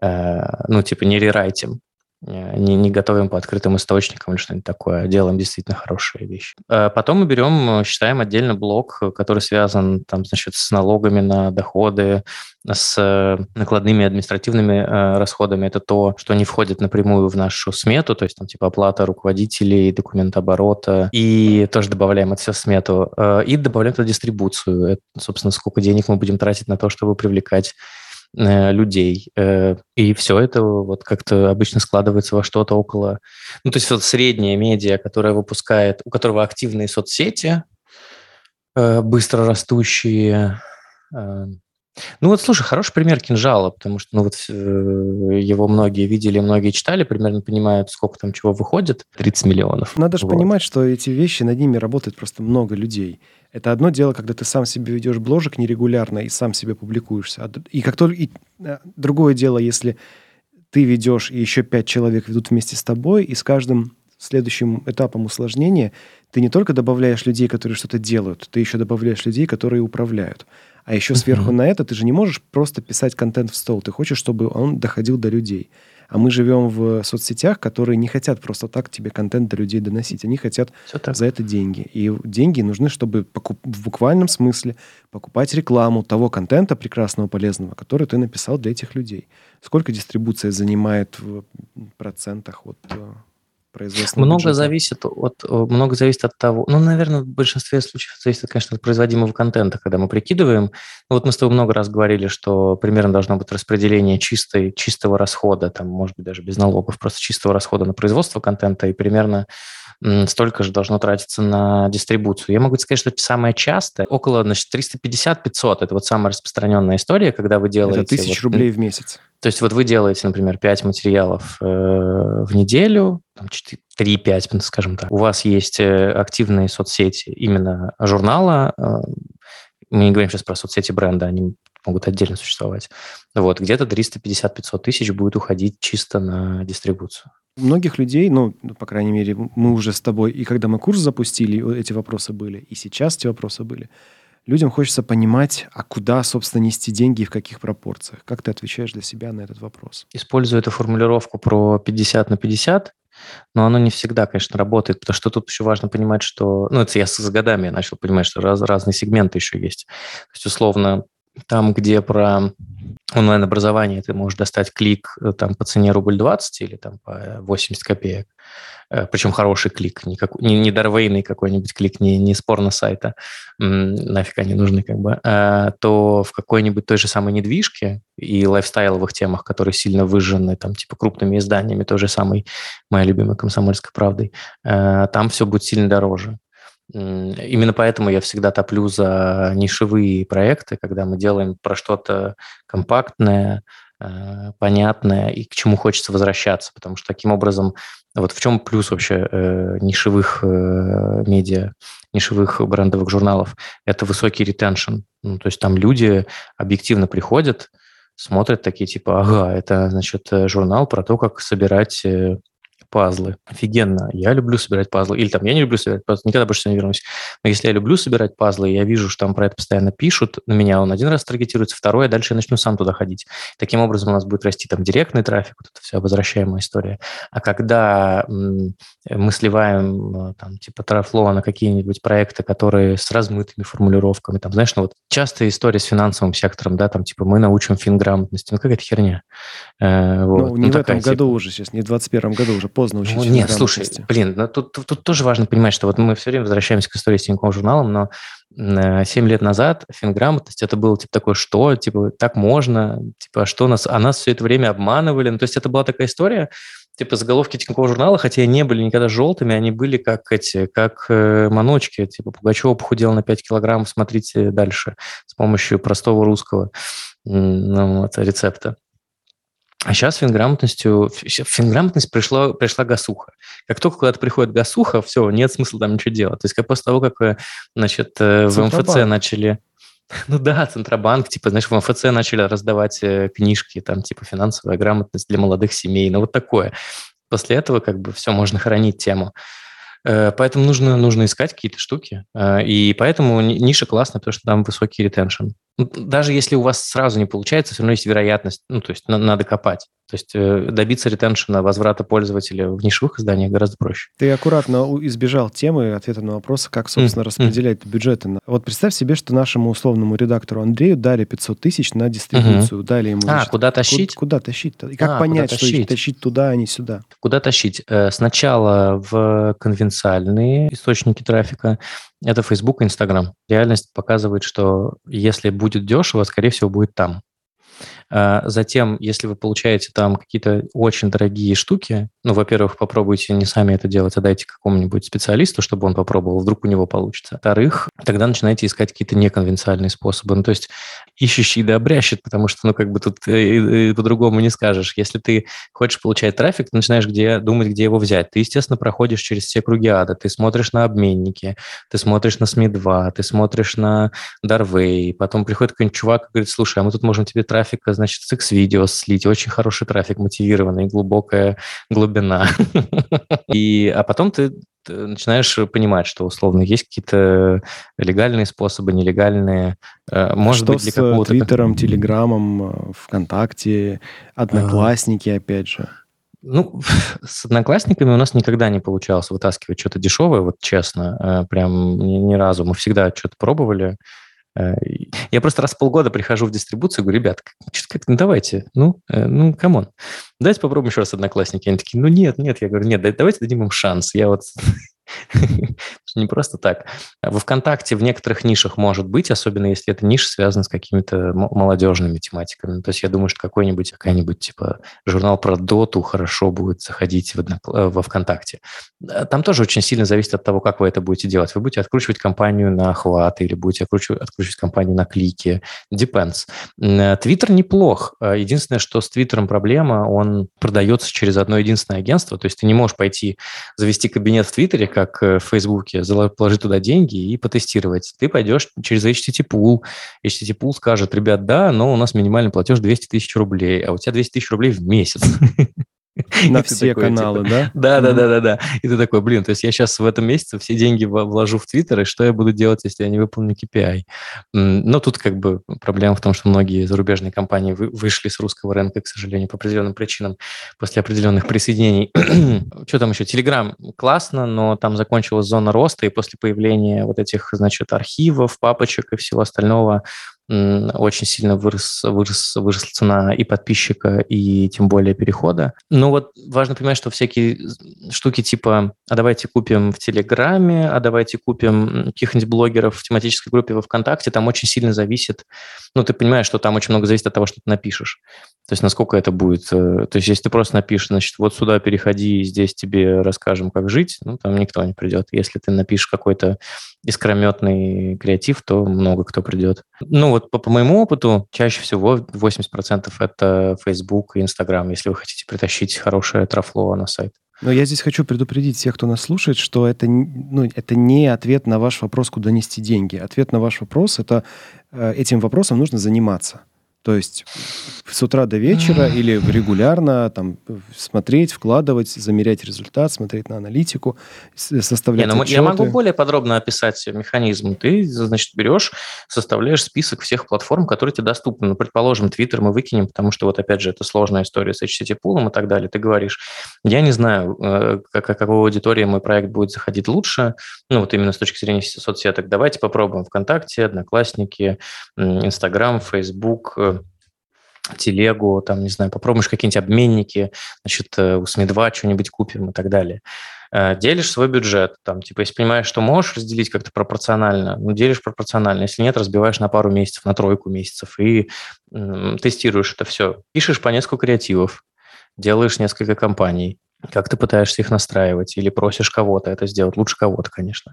ну, типа, не рерайтим, э, не, не готовим по открытым источникам или что-нибудь такое, а делаем действительно хорошие вещи. Э, потом мы берем, считаем отдельно блок, который связан там, значит, с налогами на доходы, с накладными административными э, расходами. Это то, что не входит напрямую в нашу смету, то есть там типа оплата руководителей, документооборота, и тоже добавляем это все в смету. Э, и добавляем туда дистрибуцию. Это, собственно, сколько денег мы будем тратить на то, чтобы привлекать Э, людей. Э, и все это вот как-то обычно складывается во что-то около... Ну, то есть вот средняя медиа, которая выпускает, у которого активные соцсети, э, быстро растущие. Ну вот, слушай, хороший пример кинжала, потому что ну, вот, его многие видели, многие читали, примерно понимают, сколько там чего выходит. 30 миллионов. Надо же вот. понимать, что эти вещи, над ними работает просто много людей. Это одно дело, когда ты сам себе ведешь бложек нерегулярно и сам себе публикуешься. А и как только и, а, другое дело, если ты ведешь и еще пять человек ведут вместе с тобой, и с каждым следующим этапом усложнения ты не только добавляешь людей, которые что-то делают, ты еще добавляешь людей, которые управляют. А еще сверху на это ты же не можешь просто писать контент в стол. Ты хочешь, чтобы он доходил до людей. А мы живем в соцсетях, которые не хотят просто так тебе контент до людей доносить. Они хотят за это деньги. И деньги нужны, чтобы в буквальном смысле покупать рекламу того контента прекрасного, полезного, который ты написал для этих людей. Сколько дистрибуция занимает в процентах от э, производственного много бюджета? зависит от много зависит от того, ну, наверное, в большинстве случаев зависит, конечно, от производимого контента, когда мы прикидываем. Ну, вот мы с тобой много раз говорили, что примерно должно быть распределение чистой, чистого расхода, там, может быть, даже без налогов, просто чистого расхода на производство контента, и примерно столько же должно тратиться на дистрибуцию. Я могу сказать, что это самое частое, около значит, 350-500, это вот самая распространенная история, когда вы делаете... Это тысяч вот, рублей в месяц. То есть вот вы делаете, например, 5 материалов э, в неделю, 3-5, скажем так. У вас есть э, активные соцсети именно журнала. Э, мы не говорим сейчас про соцсети бренда, они могут отдельно существовать. Вот, где-то 350-500 тысяч будет уходить чисто на дистрибуцию. У многих людей, ну, по крайней мере, мы уже с тобой, и когда мы курс запустили, эти вопросы были, и сейчас эти вопросы были, людям хочется понимать, а куда, собственно, нести деньги и в каких пропорциях. Как ты отвечаешь для себя на этот вопрос? Использую эту формулировку про 50 на 50, но оно не всегда, конечно, работает, потому что тут еще важно понимать, что... Ну, это я с годами начал понимать, что раз, разные сегменты еще есть. То есть, условно, там, где про онлайн-образование ты можешь достать клик э, там по цене рубль 20 или там по 80 копеек, э, причем хороший клик, не, как, не, не дарвейный какой-нибудь клик, не, не спорно сайта, нафиг они нужны как бы, э, то в какой-нибудь той же самой недвижке и лайфстайловых темах, которые сильно выжжены там типа крупными изданиями, той же самой моей любимой комсомольской правдой, там все будет сильно дороже. Именно поэтому я всегда топлю за нишевые проекты, когда мы делаем про что-то компактное, э, понятное и к чему хочется возвращаться, потому что таким образом, вот в чем плюс вообще э, нишевых э, медиа, нишевых брендовых журналов, это высокий ретеншн. Ну, то есть там люди объективно приходят, смотрят такие типа, ага, это, значит, журнал про то, как собирать пазлы. Офигенно. Я люблю собирать пазлы. Или там, я не люблю собирать пазлы, никогда больше не вернусь. Но если я люблю собирать пазлы, я вижу, что там про это постоянно пишут, на меня он один раз таргетируется, второй, а дальше я начну сам туда ходить. Таким образом у нас будет расти там директный трафик, вот это вся возвращаемая история. А когда мы сливаем э, там типа трафлоа на какие-нибудь проекты, которые с размытыми формулировками, там, знаешь, ну вот частая история с финансовым сектором, да, там типа мы научим финграмотности, ну какая-то херня. Э, вот. Ну, не ну, в этом году типа... уже сейчас, не в 21 году, уже поздно учить. Ну, нет, слушай, блин, ну, тут, тут, тут тоже важно понимать, что вот мы все время возвращаемся к истории с Тинькофф журналом, но 7 лет назад финграмотность это было типа такое, что, типа, так можно, типа, а что нас, а нас все это время обманывали. Ну, то есть это была такая история, типа заголовки Тинькофф журнала, хотя и не были никогда желтыми, они были как эти, как э, маночки, типа Пугачева похудел на 5 килограмм, смотрите дальше с помощью простого русского ну, вот, рецепта. А сейчас финграмотностью, финграмотность пришла, пришла гасуха. Как только куда-то приходит гасуха, все, нет смысла там ничего делать. То есть как после того, как э, значит, э, в МФЦ начали... Ну да, Центробанк, типа, знаешь, в МФЦ начали раздавать э, книжки, там, типа, финансовая грамотность для молодых семей, ну вот такое. После этого как бы все, можно хранить тему. Поэтому нужно, нужно искать какие-то штуки. И поэтому ниша классная, потому что там высокий ретеншн. Ну, даже если у вас сразу не получается, все равно есть вероятность, ну, то есть надо копать. То есть э, добиться ретеншена, возврата пользователя в нишевых изданиях гораздо проще. Ты аккуратно избежал темы ответа на вопрос, как, собственно, mm. распределять mm. бюджеты. Вот представь себе, что нашему условному редактору Андрею дали 500 тысяч на дистрибуцию, mm-hmm. дали ему... А, значит, куда тащить? Куда, куда тащить-то? И как а, понять, что тащить? тащить туда, а не сюда? Куда тащить? Э, сначала в конвенциальные источники трафика, это Facebook и Instagram. Реальность показывает, что если будет дешево, скорее всего, будет там. А, затем, если вы получаете там какие-то очень дорогие штуки, ну, во-первых, попробуйте не сами это делать, а дайте какому-нибудь специалисту, чтобы он попробовал, вдруг у него получится. Во-вторых, тогда начинайте искать какие-то неконвенциальные способы. Ну, то есть ищущий да обрящет, потому что, ну, как бы тут э, по-другому не скажешь. Если ты хочешь получать трафик, ты начинаешь где, думать, где его взять. Ты, естественно, проходишь через все круги ада. Ты смотришь на обменники, ты смотришь на СМИ-2, ты смотришь на Дарвей, потом приходит какой-нибудь чувак и говорит, слушай, а мы тут можем тебе трафик, значит, с X-видео слить, очень хороший трафик, мотивированный, глубокая глубина. И, а потом ты начинаешь понимать, что условно есть какие-то легальные способы, нелегальные. Э, может что быть, для с какого-то... Твиттером, Телеграмом, э, ВКонтакте, Одноклассники, а... опять же? Ну, с одноклассниками у нас никогда не получалось вытаскивать что-то дешевое, вот честно, э, прям ни, ни разу. Мы всегда что-то пробовали. Я просто раз в полгода прихожу в дистрибуцию и говорю, ребят, как, ну давайте, ну, ну, come on, давайте попробуем еще раз одноклассники. Они такие, ну нет, нет. Я говорю, нет, давайте дадим им шанс. Я вот Не просто так. Во ВКонтакте в некоторых нишах может быть, особенно если эта ниша связана с какими-то молодежными тематиками. То есть я думаю, что какой-нибудь, какая-нибудь типа журнал про доту хорошо будет заходить в одно, э, во ВКонтакте. Э, там тоже очень сильно зависит от того, как вы это будете делать. Вы будете откручивать компанию на охват или будете откручивать, откручивать компанию на клики. Depends. Э, Твиттер неплох. Единственное, что с Твиттером проблема, он продается через одно единственное агентство. То есть ты не можешь пойти завести кабинет в Твиттере, как в Фейсбуке, положить туда деньги и потестировать. Ты пойдешь через HTTP Pool. HTTP Pool скажет, ребят, да, но у нас минимальный платеж 200 тысяч рублей, а у тебя 200 тысяч рублей в месяц. На все такой, каналы, типа, да? Да, да, да, да, да. И ты такой, блин, то есть я сейчас в этом месяце все деньги вложу в Твиттер, и что я буду делать, если я не выполню KPI? Но тут как бы проблема в том, что многие зарубежные компании вышли с русского рынка, к сожалению, по определенным причинам, после определенных присоединений. что там еще? Телеграм классно, но там закончилась зона роста, и после появления вот этих, значит, архивов, папочек и всего остального очень сильно вырос, вырос, выросла цена и подписчика, и тем более перехода. Но вот важно понимать, что всякие штуки типа «а давайте купим в Телеграме», «а давайте купим каких-нибудь блогеров в тематической группе во ВКонтакте», там очень сильно зависит, ну, ты понимаешь, что там очень много зависит от того, что ты напишешь. То есть насколько это будет... Э, то есть если ты просто напишешь, значит, вот сюда переходи, здесь тебе расскажем, как жить, ну, там никто не придет. Если ты напишешь какой-то искрометный креатив, то много кто придет. Ну, вот по, по моему опыту, чаще всего 80% это Facebook и Instagram, если вы хотите притащить хорошее трафло на сайт. Но я здесь хочу предупредить всех, кто нас слушает, что это, ну, это не ответ на ваш вопрос, куда нести деньги. Ответ на ваш вопрос – это э, этим вопросом нужно заниматься. То есть с утра до вечера или регулярно там смотреть, вкладывать, замерять результат, смотреть на аналитику, составлять Не, ну, Я могу более подробно описать механизм. Ты, значит, берешь, составляешь список всех платформ, которые тебе доступны. Ну, предположим, Twitter мы выкинем, потому что вот опять же это сложная история с HTTP и так далее. Ты говоришь, я не знаю, э, как, какой аудитории мой проект будет заходить лучше, ну вот именно с точки зрения соцсеток. Давайте попробуем ВКонтакте, Одноклассники, Инстаграм, Фейсбук, телегу, там, не знаю, попробуешь какие-нибудь обменники, значит, э, у СМИ-2 что-нибудь купим и так далее. Э, делишь свой бюджет, там, типа, если понимаешь, что можешь разделить как-то пропорционально, ну, делишь пропорционально, если нет, разбиваешь на пару месяцев, на тройку месяцев и м, тестируешь это все. Пишешь по несколько креативов, делаешь несколько компаний, как ты пытаешься их настраивать или просишь кого-то это сделать, лучше кого-то, конечно.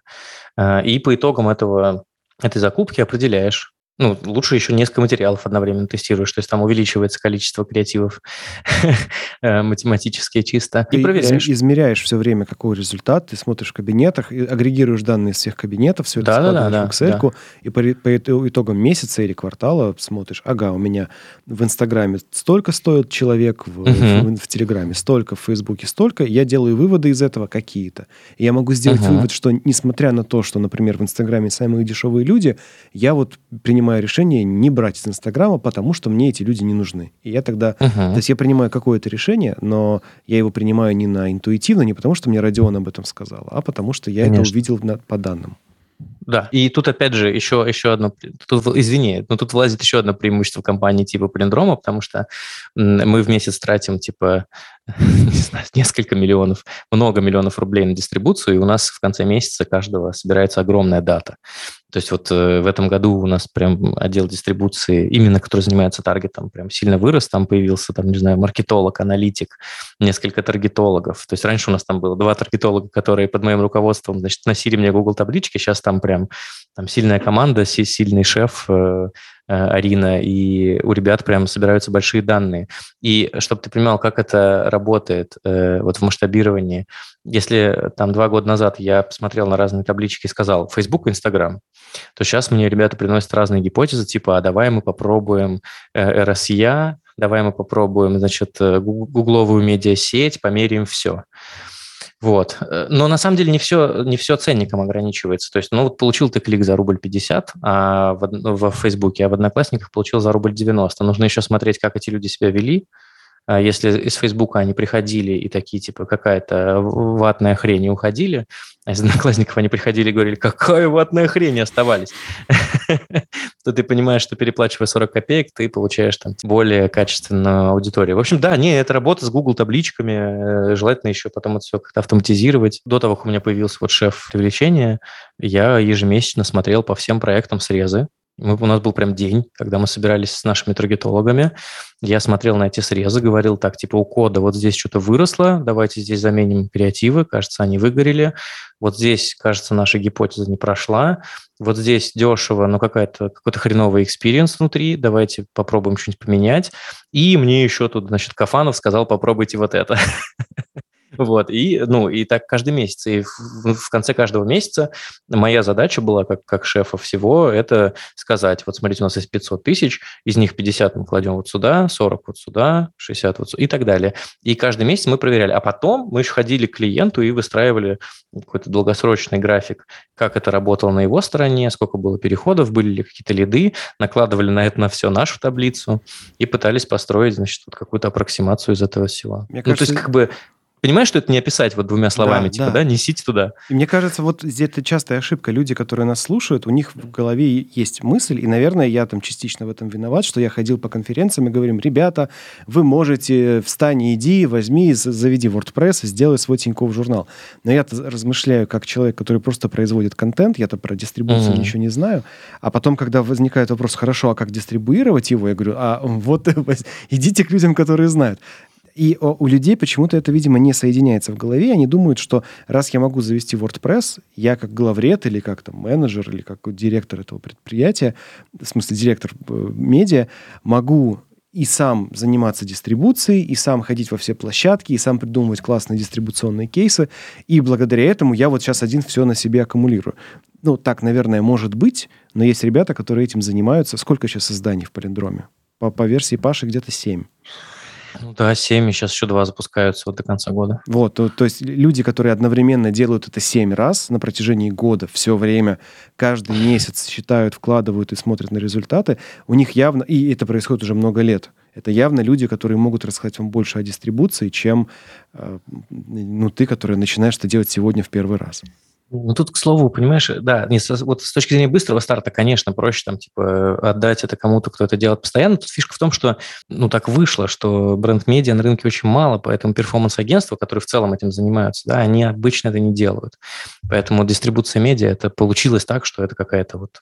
Э, и по итогам этого, этой закупки определяешь, ну, лучше еще несколько материалов одновременно тестируешь, то есть там увеличивается количество креативов э, математически чисто. И проверяешь. измеряешь все время, какой результат, ты смотришь в кабинетах, агрегируешь данные из всех кабинетов, все это да, складываешь да, да, в Excel, да. и по, по итогам месяца или квартала смотришь, ага, у меня в Инстаграме столько стоит человек, в, угу. в, в Телеграме столько, в Фейсбуке столько, я делаю выводы из этого какие-то. И я могу сделать угу. вывод, что несмотря на то, что, например, в Инстаграме самые дешевые люди, я вот принимаю принимаю решение не брать из Инстаграма, потому что мне эти люди не нужны. И я тогда... Uh-huh. То есть я принимаю какое-то решение, но я его принимаю не на интуитивно, не потому что мне Родион об этом сказал, а потому что я Конечно. это увидел на, по данным. Да, и тут опять же еще, еще одно, тут, извини, но тут влазит еще одно преимущество компании типа Полиндрома, потому что мы в месяц тратим типа не знаю, несколько миллионов, много миллионов рублей на дистрибуцию, и у нас в конце месяца каждого собирается огромная дата. То есть вот э, в этом году у нас прям отдел дистрибуции, именно который занимается таргетом, прям сильно вырос. Там появился, там, не знаю, маркетолог, аналитик, несколько таргетологов. То есть раньше у нас там было два таргетолога, которые под моим руководством, значит, носили мне Google таблички. Сейчас там прям там сильная команда, сильный шеф, э, Э, Арина, и у ребят прям собираются большие данные. И чтобы ты понимал, как это работает э, вот в масштабировании, если там два года назад я посмотрел на разные таблички и сказал Facebook Instagram, то сейчас мне ребята приносят разные гипотезы, типа, а давай мы попробуем RSIA, давай мы попробуем, значит, гугловую медиасеть, померяем все. Вот. Э, но на самом деле не все, не все ценником ограничивается. То есть, ну вот получил ты клик за рубль 50 а в, в Фейсбуке, а в Одноклассниках получил за рубль 90. Нужно еще смотреть, как эти люди себя вели, если из Фейсбука они приходили и такие, типа, какая-то ватная хрень и уходили, а из одноклассников они приходили и говорили, какая ватная хрень, и оставались, то ты понимаешь, что переплачивая 40 копеек, ты получаешь там более качественную аудиторию. В общем, да, не, это работа с Google табличками, э, желательно еще потом это все как-то автоматизировать. До того, как у меня появился вот шеф привлечения, я ежемесячно смотрел по всем проектам срезы, мы, у нас был прям день, когда мы собирались с нашими таргетологами. Я смотрел на эти срезы, говорил так, типа, у кода вот здесь что-то выросло, давайте здесь заменим креативы, кажется, они выгорели. Вот здесь, кажется, наша гипотеза не прошла. Вот здесь дешево, но какая-то, какой-то хреновый experience внутри, давайте попробуем что-нибудь поменять. И мне еще тут, значит, Кафанов сказал, попробуйте вот это. Вот, и, ну, и так каждый месяц. И в, в конце каждого месяца моя задача была, как, как шефа всего, это сказать, вот смотрите, у нас есть 500 тысяч, из них 50 мы кладем вот сюда, 40 вот сюда, 60 вот сюда и так далее. И каждый месяц мы проверяли. А потом мы еще ходили к клиенту и выстраивали какой-то долгосрочный график, как это работало на его стороне, сколько было переходов, были ли какие-то лиды, накладывали на это на все нашу таблицу и пытались построить, значит, вот какую-то аппроксимацию из этого всего. Мне ну, кажется, то есть как бы Понимаешь, что это не описать вот двумя словами, да, типа, да. да, несите туда. И мне кажется, вот здесь это частая ошибка. Люди, которые нас слушают, у них в голове есть мысль, и, наверное, я там частично в этом виноват, что я ходил по конференциям и говорим, ребята, вы можете, встань и иди, возьми, заведи WordPress, сделай свой Тинькофф журнал. Но я размышляю как человек, который просто производит контент, я-то про дистрибуцию mm-hmm. ничего не знаю, а потом, когда возникает вопрос, хорошо, а как дистрибуировать его, я говорю, а вот идите к людям, которые знают. И у людей почему-то это, видимо, не соединяется в голове. Они думают, что раз я могу завести WordPress, я как главред или как там менеджер или как директор этого предприятия, в смысле директор э, медиа, могу и сам заниматься дистрибуцией, и сам ходить во все площадки, и сам придумывать классные дистрибуционные кейсы. И благодаря этому я вот сейчас один все на себе аккумулирую. Ну, так, наверное, может быть, но есть ребята, которые этим занимаются. Сколько сейчас изданий в Полиндроме? По, по версии Паши где-то семь. Ну да, 7, и сейчас еще два запускаются вот до конца года. Вот, то, то есть люди, которые одновременно делают это 7 раз на протяжении года, все время, каждый месяц считают, вкладывают и смотрят на результаты, у них явно, и это происходит уже много лет, это явно люди, которые могут рассказать вам больше о дистрибуции, чем э, ну, ты, который начинаешь это делать сегодня в первый раз. Ну, тут, к слову, понимаешь, да, не, вот с точки зрения быстрого старта, конечно, проще там, типа, отдать это кому-то, кто это делает постоянно. Тут фишка в том, что, ну, так вышло, что бренд-медиа на рынке очень мало, поэтому перформанс-агентства, которые в целом этим занимаются, да, они обычно это не делают. Поэтому дистрибуция медиа, это получилось так, что это какая-то вот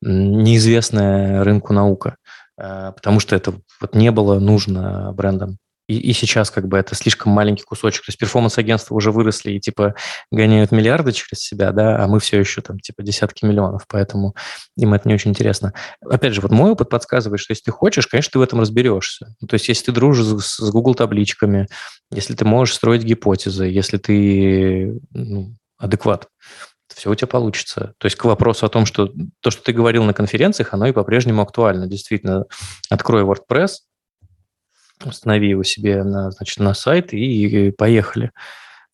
неизвестная рынку наука э, потому что это вот не было нужно брендам и, и сейчас как бы это слишком маленький кусочек. То есть перформанс-агентства уже выросли и типа гоняют миллиарды через себя, да, а мы все еще там типа десятки миллионов, поэтому им это не очень интересно. Опять же, вот мой опыт подсказывает, что если ты хочешь, конечно, ты в этом разберешься. Ну, то есть если ты дружишь с, с Google табличками, если ты можешь строить гипотезы, если ты ну, адекват, все у тебя получится. То есть к вопросу о том, что то, что ты говорил на конференциях, оно и по-прежнему актуально. Действительно, открой WordPress, установи его себе на, значит, на сайт и, поехали.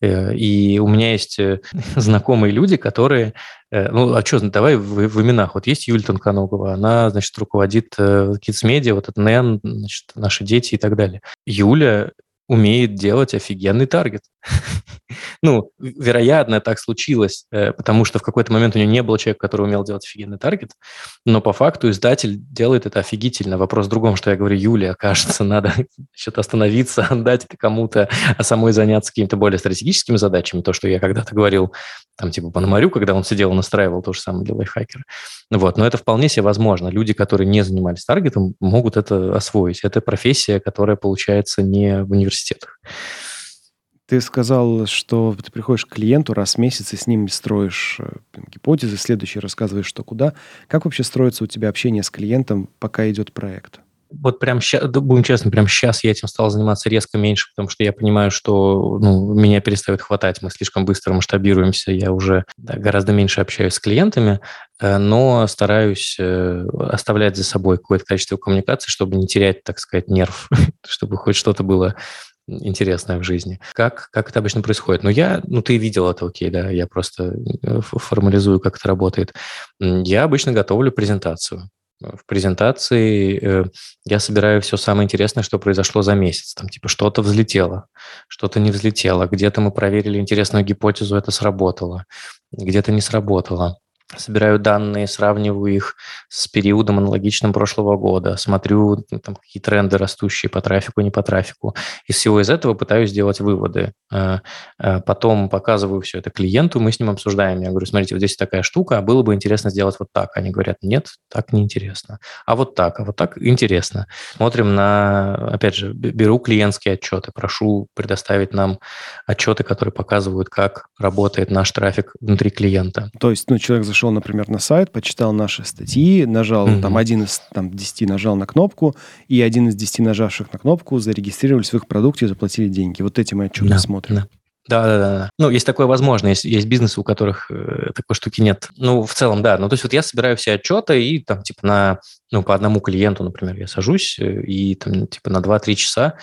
Э, и у меня есть э, знакомые люди, которые... Э, ну, а что, давай в, в именах. Вот есть Юлия Тонконогова, она, значит, руководит Kids Media, вот это НЭН, значит, наши дети и так далее. Юля умеет делать офигенный таргет. ну, вероятно, так случилось, э, потому что в какой-то момент у него не было человека, который умел делать офигенный таргет, но по факту издатель делает это офигительно. Вопрос в другом, что я говорю, Юлия, кажется, надо что-то остановиться, отдать это кому-то, а самой заняться какими-то более стратегическими задачами, то, что я когда-то говорил, там, типа, Пономарю, когда он сидел и настраивал то же самое для лайфхакера. Вот, но это вполне себе возможно. Люди, которые не занимались таргетом, могут это освоить. Это профессия, которая получается не в университетах. Ты сказал, что ты приходишь к клиенту раз в месяц и с ним строишь э, гипотезы, следующий рассказываешь, что куда. Как вообще строится у тебя общение с клиентом, пока идет проект? Вот прям сейчас, будем честны, прям сейчас я этим стал заниматься резко меньше, потому что я понимаю, что ну, меня перестает хватать, мы слишком быстро масштабируемся, я уже да, гораздо меньше общаюсь с клиентами, э, но стараюсь э, оставлять за собой какое-то количество коммуникации, чтобы не терять, так сказать, нерв, чтобы хоть что-то было интересное в жизни. Как, как это обычно происходит? Ну, я, ну, ты видел это, окей, да, я просто э, формализую, как это работает. Я обычно готовлю презентацию. В презентации э, я собираю все самое интересное, что произошло за месяц. Там типа что-то взлетело, что-то не взлетело, где-то мы проверили интересную гипотезу, это сработало, где-то не сработало собираю данные, сравниваю их с периодом аналогичным прошлого года, смотрю ну, там, какие тренды растущие по трафику, не по трафику. Из всего из этого пытаюсь сделать выводы. А, а, потом показываю все это клиенту, мы с ним обсуждаем. Я говорю, смотрите, вот здесь такая штука, было бы интересно сделать вот так. Они говорят, нет, так неинтересно. А вот так, а вот так интересно. Смотрим на, опять же, беру клиентские отчеты, прошу предоставить нам отчеты, которые показывают, как работает наш трафик внутри клиента. То есть, ну, человек зашел, например, на сайт, почитал наши статьи, нажал mm-hmm. там один из там, 10 нажал на кнопку, и один из 10 нажавших на кнопку зарегистрировались в их продукте и заплатили деньги. Вот эти мы отчеты да, смотрим. Да. Да, да, да. Ну, есть такое возможно. Есть, есть бизнесы, у которых э, такой штуки нет. Ну, в целом, да. Ну, то есть вот я собираю все отчеты и там, типа, на, ну, по одному клиенту, например, я сажусь э, и там, типа, на 2-3 часа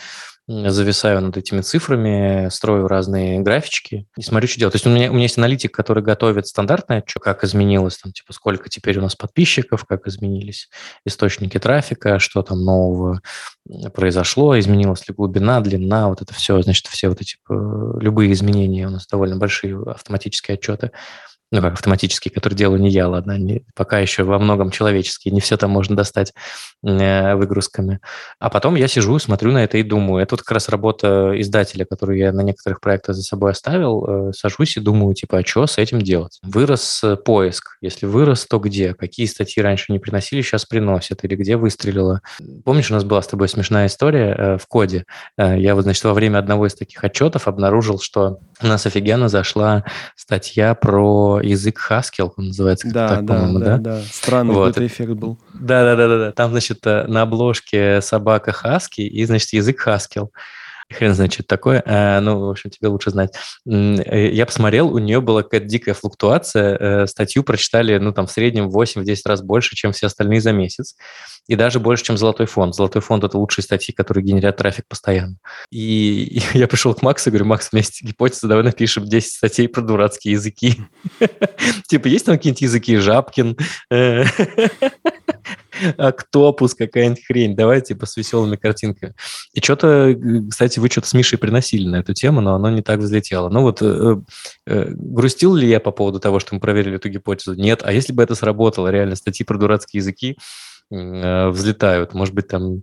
зависаю над этими цифрами, строю разные графички и смотрю, что делать. То есть у меня, у меня есть аналитик, который готовит стандартное отчет, как изменилось, там, типа, сколько теперь у нас подписчиков, как изменились источники трафика, что там нового произошло, изменилась ли глубина, длина, вот это все, значит, все вот эти, типа, любые изменения у нас довольно большие автоматические отчеты ну как автоматический, который делаю не я, ладно, не, пока еще во многом человеческий, не все там можно достать э, выгрузками. А потом я сижу, смотрю на это и думаю, это вот как раз работа издателя, которую я на некоторых проектах за собой оставил, э, сажусь и думаю, типа, а что с этим делать? Вырос э, поиск, если вырос, то где? Какие статьи раньше не приносили, сейчас приносят, или где выстрелило? Помнишь, у нас была с тобой смешная история э, в коде? Э, я вот, значит, во время одного из таких отчетов обнаружил, что у нас офигенно зашла статья про язык Haskell, он называется, да, так, да, по-моему, да? Да, да, странный вот. этот эффект был. Да-да-да, там, значит, э, на обложке собака Хаски и, значит, язык Haskell. Хрен знает, что это такое. А, ну, в общем, тебе лучше знать. Э, я посмотрел, у нее была какая-то дикая флуктуация. Статью прочитали, ну, там, в среднем 8-10 раз больше, чем все остальные за месяц и даже больше, чем Золотой фонд. Золотой фонд – это лучшие статьи, которые генерят трафик постоянно. И, я пришел к Максу и говорю, Макс, у меня гипотеза, давай напишем 10 статей про дурацкие языки. Типа, есть там какие-нибудь языки? Жабкин, Октопус, какая-нибудь хрень. Давайте типа с веселыми картинками. И что-то, кстати, вы что-то с Мишей приносили на эту тему, но оно не так взлетело. Ну вот, э, э, грустил ли я по поводу того, что мы проверили эту гипотезу? Нет. А если бы это сработало, реально, статьи про дурацкие языки, Э, взлетают. Может быть, там Э,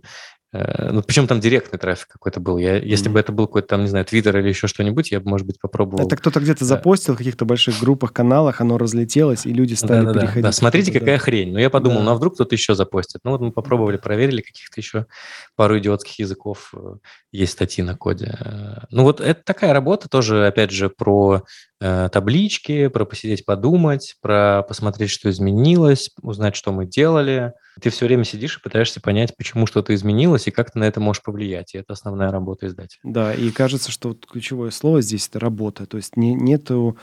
ну, причем там директный трафик какой-то был. Я, если mm-hmm. бы это был какой-то там, не знаю, Твиттер или еще что-нибудь, я бы, может быть, попробовал. Это кто-то где-то запостил в каких-то больших группах, каналах, оно разлетелось, и люди стали да, да, переходить. Да, смотрите, какая да. хрень. Но я подумал, да. ну, а вдруг кто-то еще запостит. Ну, вот мы попробовали, проверили каких-то еще пару идиотских языков. Э, есть статьи на коде. Э, ну, вот это такая работа тоже, опять же, про таблички, про посидеть, подумать, про посмотреть, что изменилось, узнать, что мы делали – ты все время сидишь и пытаешься понять, почему что-то изменилось и как ты на это можешь повлиять. И это основная работа издателя. Да, и кажется, что вот ключевое слово здесь – это работа. То есть не, нету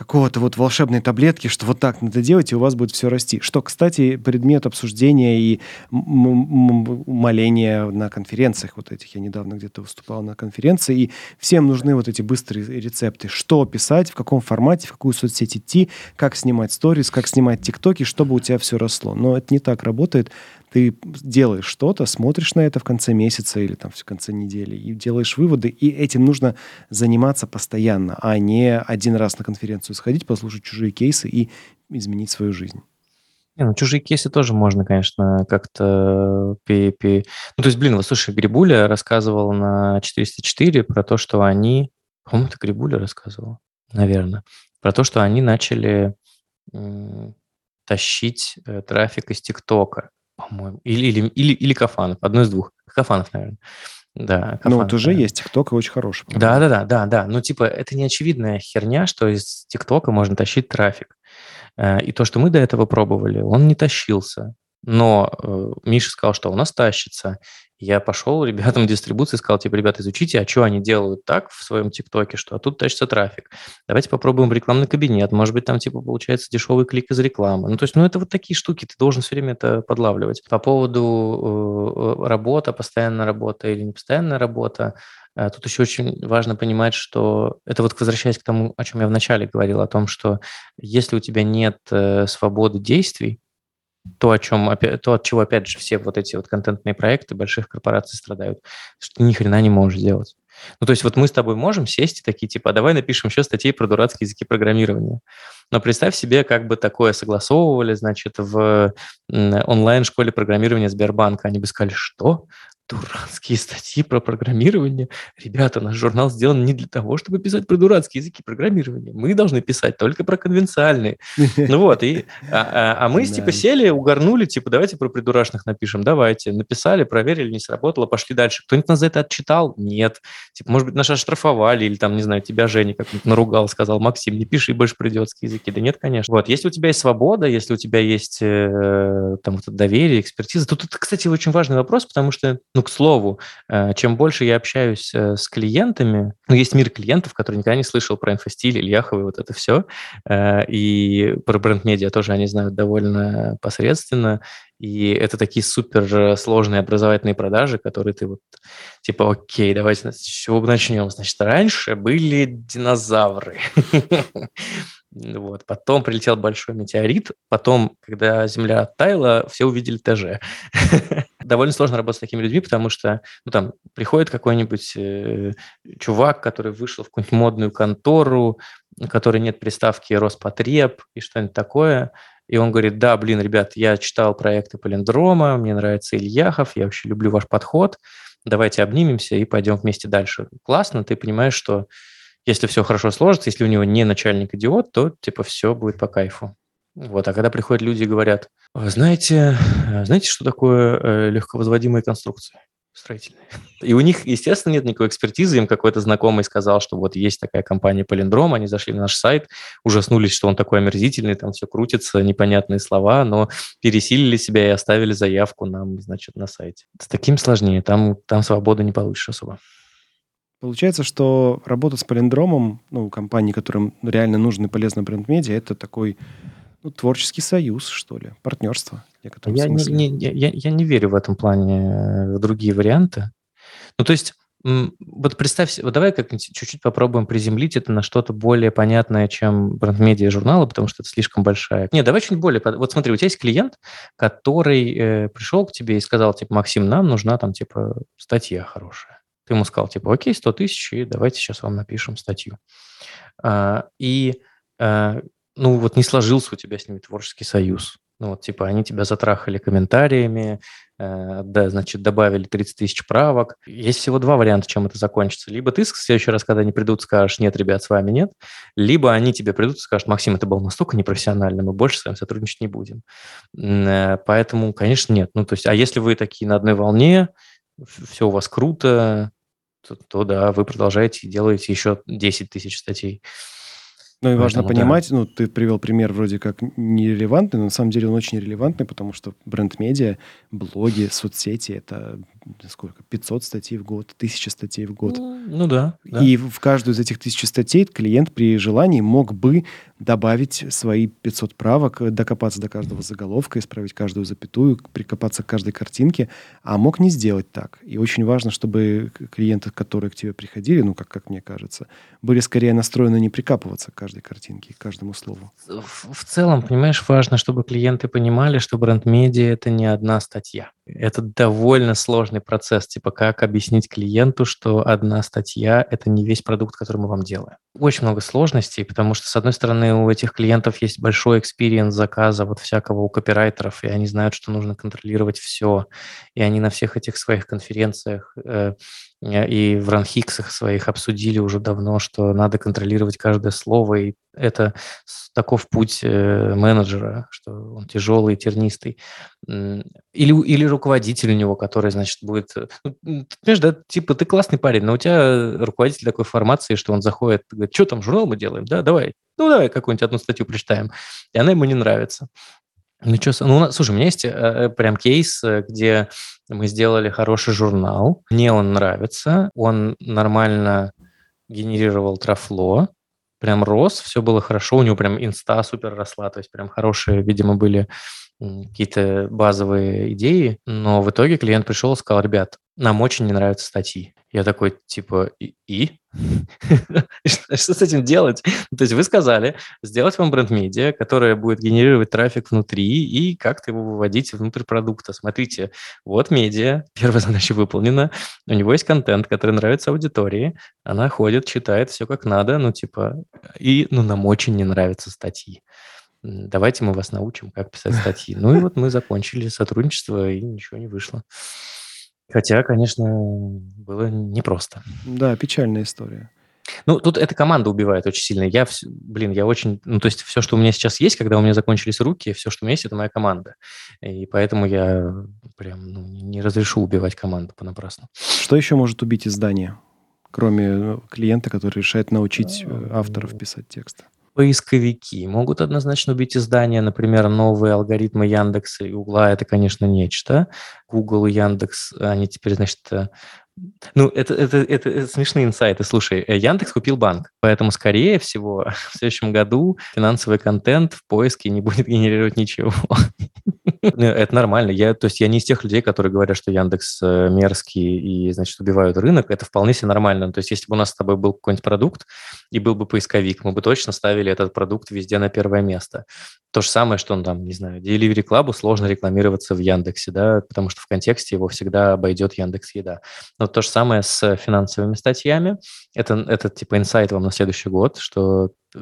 какого-то вот волшебной таблетки, что вот так надо делать, и у вас будет все расти. Что, кстати, предмет обсуждения и моления на конференциях вот этих. Я недавно где-то выступал на конференции, и всем нужны вот эти быстрые рецепты. Что писать, в каком формате, в какую соцсеть идти, как снимать сторис, как снимать тиктоки, чтобы у тебя все росло. Но это не так работает ты делаешь что-то, смотришь на это в конце месяца или там в конце недели и делаешь выводы, и этим нужно заниматься постоянно, а не один раз на конференцию сходить, послушать чужие кейсы и изменить свою жизнь. Не, ну, чужие кейсы тоже можно, конечно, как-то... Пи -пи... Ну, то есть, блин, вот слушай, Грибуля рассказывал на 404 про то, что они... По-моему, это Грибуля рассказывал, наверное. Про то, что они начали тащить э, трафик из ТикТока по-моему. Или, или, или, или Кафанов. Одно из двух. Кафанов, наверное. Да, Кафанов, Ну, вот уже наверное. есть ТикТок и очень хороший. Да, да, да, да, да. Ну, типа, это не очевидная херня, что из ТикТока можно тащить трафик. Э, и то, что мы до этого пробовали, он не тащился. Но э, Миша сказал, что у нас тащится. Я пошел ребятам дистрибуции, сказал, типа, ребята, изучите, а что они делают так в своем ТикТоке, что а тут тащится трафик. Давайте попробуем рекламный кабинет. Может быть, там, типа, получается дешевый клик из рекламы. Ну, то есть, ну, это вот такие штуки, ты должен все время это подлавливать. По поводу э, работа, постоянная работа или непостоянная работа, э, Тут еще очень важно понимать, что это вот возвращаясь к тому, о чем я вначале говорил, о том, что если у тебя нет э, свободы действий, то, о чем, то, от чего, опять же, все вот эти вот контентные проекты больших корпораций страдают, что ты ни хрена не можешь сделать. Ну, то есть вот мы с тобой можем сесть и такие, типа, а давай напишем еще статьи про дурацкие языки программирования. Но представь себе, как бы такое согласовывали, значит, в онлайн-школе программирования Сбербанка. Они бы сказали, что? Дурацкие статьи про программирование. Ребята, наш журнал сделан не для того, чтобы писать про дурацкие языки программирования. Мы должны писать только про конвенциальные. Ну вот, и, а, а, а мы типа сели, угорнули, типа давайте про придурашных напишем, давайте. Написали, проверили, не сработало, пошли дальше. Кто-нибудь нас за это отчитал? Нет. Типа, может быть, нас оштрафовали, или там, не знаю, тебя Женя как-нибудь наругал, сказал, Максим, не пиши больше про идиотские языки. Да нет, конечно. Вот, если у тебя есть свобода, если у тебя есть э, там вот доверие, экспертиза, тут это, кстати, очень важный вопрос, потому что, ну, к слову, э, чем больше я общаюсь э, с клиентами, ну, есть мир клиентов, которые никогда не слышал про инфостиль, Ильяхова и вот это все, э, и про бренд-медиа тоже они знают довольно посредственно, и это такие супер сложные образовательные продажи, которые ты вот, типа, окей, давайте с чего начнем? Значит, раньше были динозавры. Вот. Потом прилетел большой метеорит. Потом, когда Земля оттаяла, все увидели ТЖ. Довольно сложно работать с такими людьми, потому что ну, там приходит какой-нибудь э, чувак, который вышел в какую-нибудь модную контору, у которой нет приставки Роспотреб и что-нибудь такое. И он говорит, да, блин, ребят, я читал проекты Полиндрома, мне нравится Ильяхов, я вообще люблю ваш подход, давайте обнимемся и пойдем вместе дальше. Классно, ты понимаешь, что если все хорошо сложится, если у него не начальник-идиот, то типа все будет по кайфу. Вот, а когда приходят люди и говорят, знаете, знаете, что такое э, легковозводимые конструкции строительные? И у них, естественно, нет никакой экспертизы, им какой-то знакомый сказал, что вот есть такая компания Полиндром, они зашли на наш сайт, ужаснулись, что он такой омерзительный, там все крутится, непонятные слова, но пересилили себя и оставили заявку нам, значит, на сайте. С таким сложнее, там, там свободы не получишь особо. Получается, что работа с палиндромом, ну, компании, которым реально нужны полезные бренд-медиа, это такой ну, творческий союз, что ли, партнерство. Я не, не, я, я не верю в этом плане э, в другие варианты. Ну, то есть, вот представь, вот давай как чуть-чуть попробуем приземлить это на что-то более понятное, чем бренд-медиа журнала, потому что это слишком большая. Не, давай чуть более... Вот смотри, у тебя есть клиент, который э, пришел к тебе и сказал, типа, Максим, нам нужна там, типа, статья хорошая. Ты ему сказал, типа, окей, 100 тысяч, и давайте сейчас вам напишем статью. А, и, а, ну, вот не сложился у тебя с ними творческий союз. Ну, вот, типа, они тебя затрахали комментариями, э, да, значит, добавили 30 тысяч правок. Есть всего два варианта, чем это закончится. Либо ты в следующий раз, когда они придут, скажешь, нет, ребят, с вами нет. Либо они тебе придут и скажут, Максим, это было настолько непрофессионально, мы больше с вами сотрудничать не будем. Э, поэтому, конечно, нет. Ну, то есть, а если вы такие на одной волне, все у вас круто, то, то да, вы продолжаете и делаете еще 10 тысяч статей. Ну и важно Поэтому, понимать, да. ну ты привел пример вроде как нерелевантный, но на самом деле он очень релевантный, потому что бренд-медиа, блоги, соцсети — это сколько, 500 статей в год, 1000 статей в год. Ну, ну да, да. И в каждую из этих тысяч статей клиент при желании мог бы добавить свои 500 правок, докопаться до каждого заголовка, исправить каждую запятую, прикопаться к каждой картинке, а мог не сделать так. И очень важно, чтобы клиенты, которые к тебе приходили, ну, как, как мне кажется, были скорее настроены не прикапываться к каждой картинке, к каждому слову. В, в целом, понимаешь, важно, чтобы клиенты понимали, что бренд-медиа — это не одна статья. Это довольно сложный процесс, типа как объяснить клиенту, что одна статья — это не весь продукт, который мы вам делаем. Очень много сложностей, потому что, с одной стороны, у этих клиентов есть большой experience заказа вот всякого у копирайтеров, и они знают, что нужно контролировать все, и они на всех этих своих конференциях э, Э, и в ранхиксах своих обсудили уже давно, что надо контролировать каждое слово, и это таков путь э, менеджера, что он тяжелый, тернистый. Или, или руководитель у него, который, значит, будет... Э, ну, понимаешь, да, типа, ты классный парень, но у тебя руководитель такой формации, что он заходит, говорит, что там, журнал мы делаем? Да, давай. Ну, давай какую-нибудь одну статью прочитаем. И она ему не нравится. Ну, что, ну, слушай, у меня есть э, прям кейс, где мы сделали хороший журнал. Мне он нравится. Он нормально генерировал трафло. Прям рос, все было хорошо. У него прям инста супер росла. То есть прям хорошие, видимо, были какие-то базовые идеи. Но в итоге клиент пришел и сказал, ребят, нам очень не нравятся статьи. Я такой, типа, и? Что с этим делать? То есть вы сказали, сделать вам бренд-медиа, которое будет генерировать трафик внутри и как-то его выводить внутрь продукта. Смотрите, вот медиа, первая задача выполнена, у него есть контент, который нравится аудитории, она ходит, читает все как надо, ну, типа, и, ну, нам очень не нравятся статьи давайте мы вас научим, как писать статьи. Ну и вот мы закончили сотрудничество, и ничего не вышло. Хотя, конечно, было непросто. Да, печальная история. Ну, тут эта команда убивает очень сильно. Я, блин, я очень... Ну, то есть все, что у меня сейчас есть, когда у меня закончились руки, все, что у меня есть, это моя команда. И поэтому я прям ну, не разрешу убивать команду понапрасну. Что еще может убить издание, кроме э, клиента, который решает научить э, авторов писать тексты? Поисковики могут однозначно убить издания. Например, новые алгоритмы Яндекса и Угла – это, конечно, нечто. Google и Яндекс, они теперь, значит, э, ну, это, это, это, это смешные инсайты. Слушай, э, Яндекс купил банк, поэтому, скорее всего, в следующем году финансовый контент в поиске не будет генерировать ничего. Ну, это нормально. Я, то есть я не из тех людей, которые говорят, что Яндекс э, мерзкий и, значит, убивают рынок. Это вполне себе нормально. То есть если бы у нас с тобой был какой-нибудь продукт и был бы поисковик, мы бы точно ставили этот продукт везде на первое место. То же самое, что, он там, не знаю, Delivery Club сложно рекламироваться в Яндексе, да, потому что в контексте его всегда обойдет Яндекс Еда. Но то же самое с финансовыми статьями. Это, это типа инсайт вам на следующий год, что э,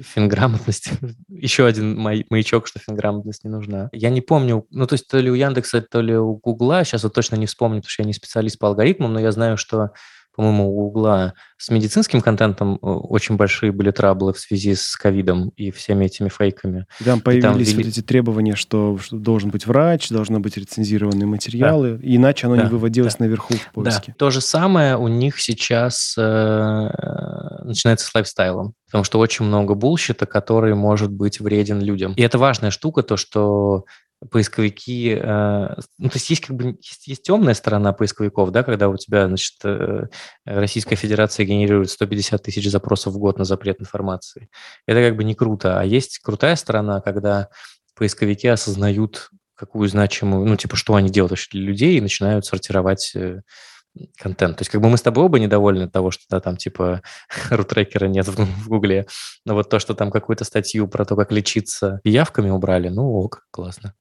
финграмотность, еще один маячок, что финграмотность не нужна. Я не помню, ну, то есть то ли у Яндекса, то ли у Гугла, сейчас вот точно не вспомню, потому что я не специалист по алгоритмам, но я знаю, что по-моему, у Угла с медицинским контентом э, очень большие были траблы в связи с ковидом и всеми этими фейками. Там появились там ввели... вот эти требования, что, что должен быть врач, должны быть рецензированные материалы, да. иначе оно да. не выводилось да. наверху в поиске. Да. То же самое у них сейчас э, начинается с лайфстайлом, потому что очень много булщита, который может быть вреден людям. И это важная штука, то, что поисковики, э, ну, то есть есть как бы есть, есть темная сторона поисковиков, да, когда у тебя, значит, э, Российская Федерация генерирует 150 тысяч запросов в год на запрет информации. Это как бы не круто. А есть крутая сторона, когда поисковики осознают какую значимую, ну, типа, что они делают вообще для людей и начинают сортировать э, контент. То есть как бы мы с тобой оба недовольны того, что да, там типа рутрекера нет в, в Гугле, но вот то, что там какую-то статью про то, как лечиться явками убрали, ну ок, классно.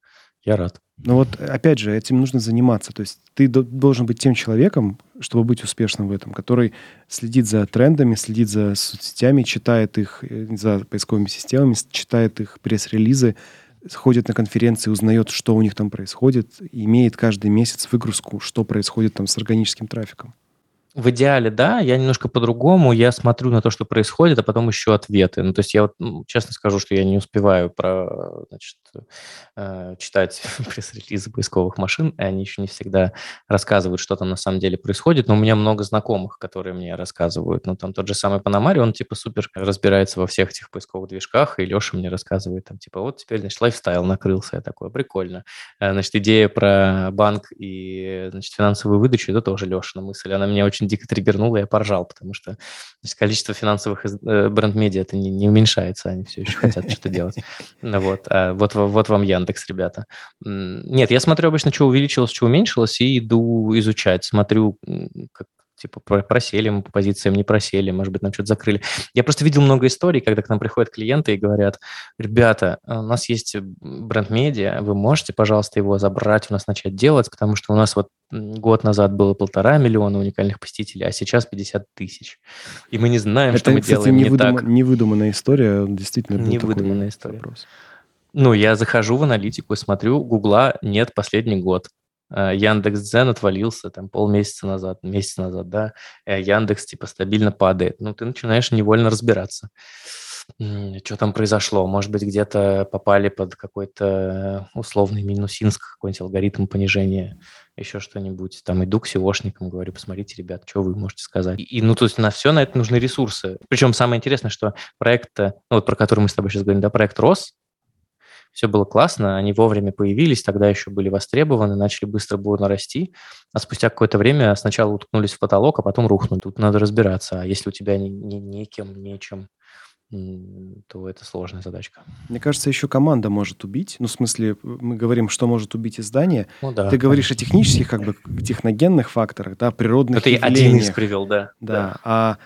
Я рад. Ну вот, опять же, этим нужно заниматься. То есть ты должен быть тем человеком, чтобы быть успешным в этом, который следит за трендами, следит за соцсетями, читает их, э, за поисковыми системами, читает их пресс-релизы, ходит на конференции, узнает, что у них там происходит, имеет каждый месяц выгрузку, что происходит там с органическим трафиком. В идеале, да, я немножко по-другому, я смотрю на то, что происходит, а потом ищу ответы. Ну, то есть я вот ну, честно скажу, что я не успеваю про, значит, э, читать пресс-релизы поисковых машин, и они еще не всегда рассказывают, что там на самом деле происходит, но у меня много знакомых, которые мне рассказывают. Ну, там тот же самый Панамари, он типа супер разбирается во всех этих поисковых движках, и Леша мне рассказывает, там, типа, вот теперь, значит, лайфстайл накрылся, я такой, прикольно. Э, значит, идея про банк и, значит, финансовую выдачу, это тоже Лешина мысль, она меня очень очень дико триггернуло, я поржал, потому что есть, количество финансовых э, бренд-медиа это не, не уменьшается, они все еще хотят что-то делать. Ну вот, а вот, вот вам Яндекс, ребята. Нет, я смотрю обычно, что увеличилось, что уменьшилось, и иду изучать, смотрю, типа просели мы по позициям, не просели, может быть, нам что-то закрыли. Я просто видел много историй, когда к нам приходят клиенты и говорят, ребята, у нас есть бренд-медиа, вы можете, пожалуйста, его забрать, у нас начать делать, потому что у нас вот год назад было полтора миллиона уникальных посетителей, а сейчас 50 тысяч. И мы не знаем, Это, что мы кстати, делаем не так. невыдуманная история, действительно. Невыдуманная история. Вопрос. Ну, я захожу в аналитику и смотрю, Гугла нет последний год. Э, Яндекс Дзен отвалился там полмесяца назад, месяц назад, да, э, Яндекс типа стабильно падает. Ну, ты начинаешь невольно разбираться, что там произошло. Может быть, где-то попали под какой-то условный минусинск, какой-нибудь алгоритм понижения, еще что-нибудь. Там иду к SEOшникам, говорю, посмотрите, ребят, что вы можете сказать. И, и ну, то есть на все на это нужны ресурсы. Причем самое интересное, что проект, ну, вот про который мы с тобой сейчас говорим, да, проект рос, все было классно, они вовремя появились, тогда еще были востребованы, начали быстро бурно расти, а спустя какое-то время сначала уткнулись в потолок, а потом рухнули. Тут надо разбираться, а если у тебя ни, ни, некем, нечем, то это сложная задачка. Мне кажется, еще команда может убить. Ну, в смысле, мы говорим, что может убить издание. Ну, да, Ты говоришь конечно. о технических, как бы, техногенных факторах, да, природных Это явлениях. один из привел, да. Да, да. а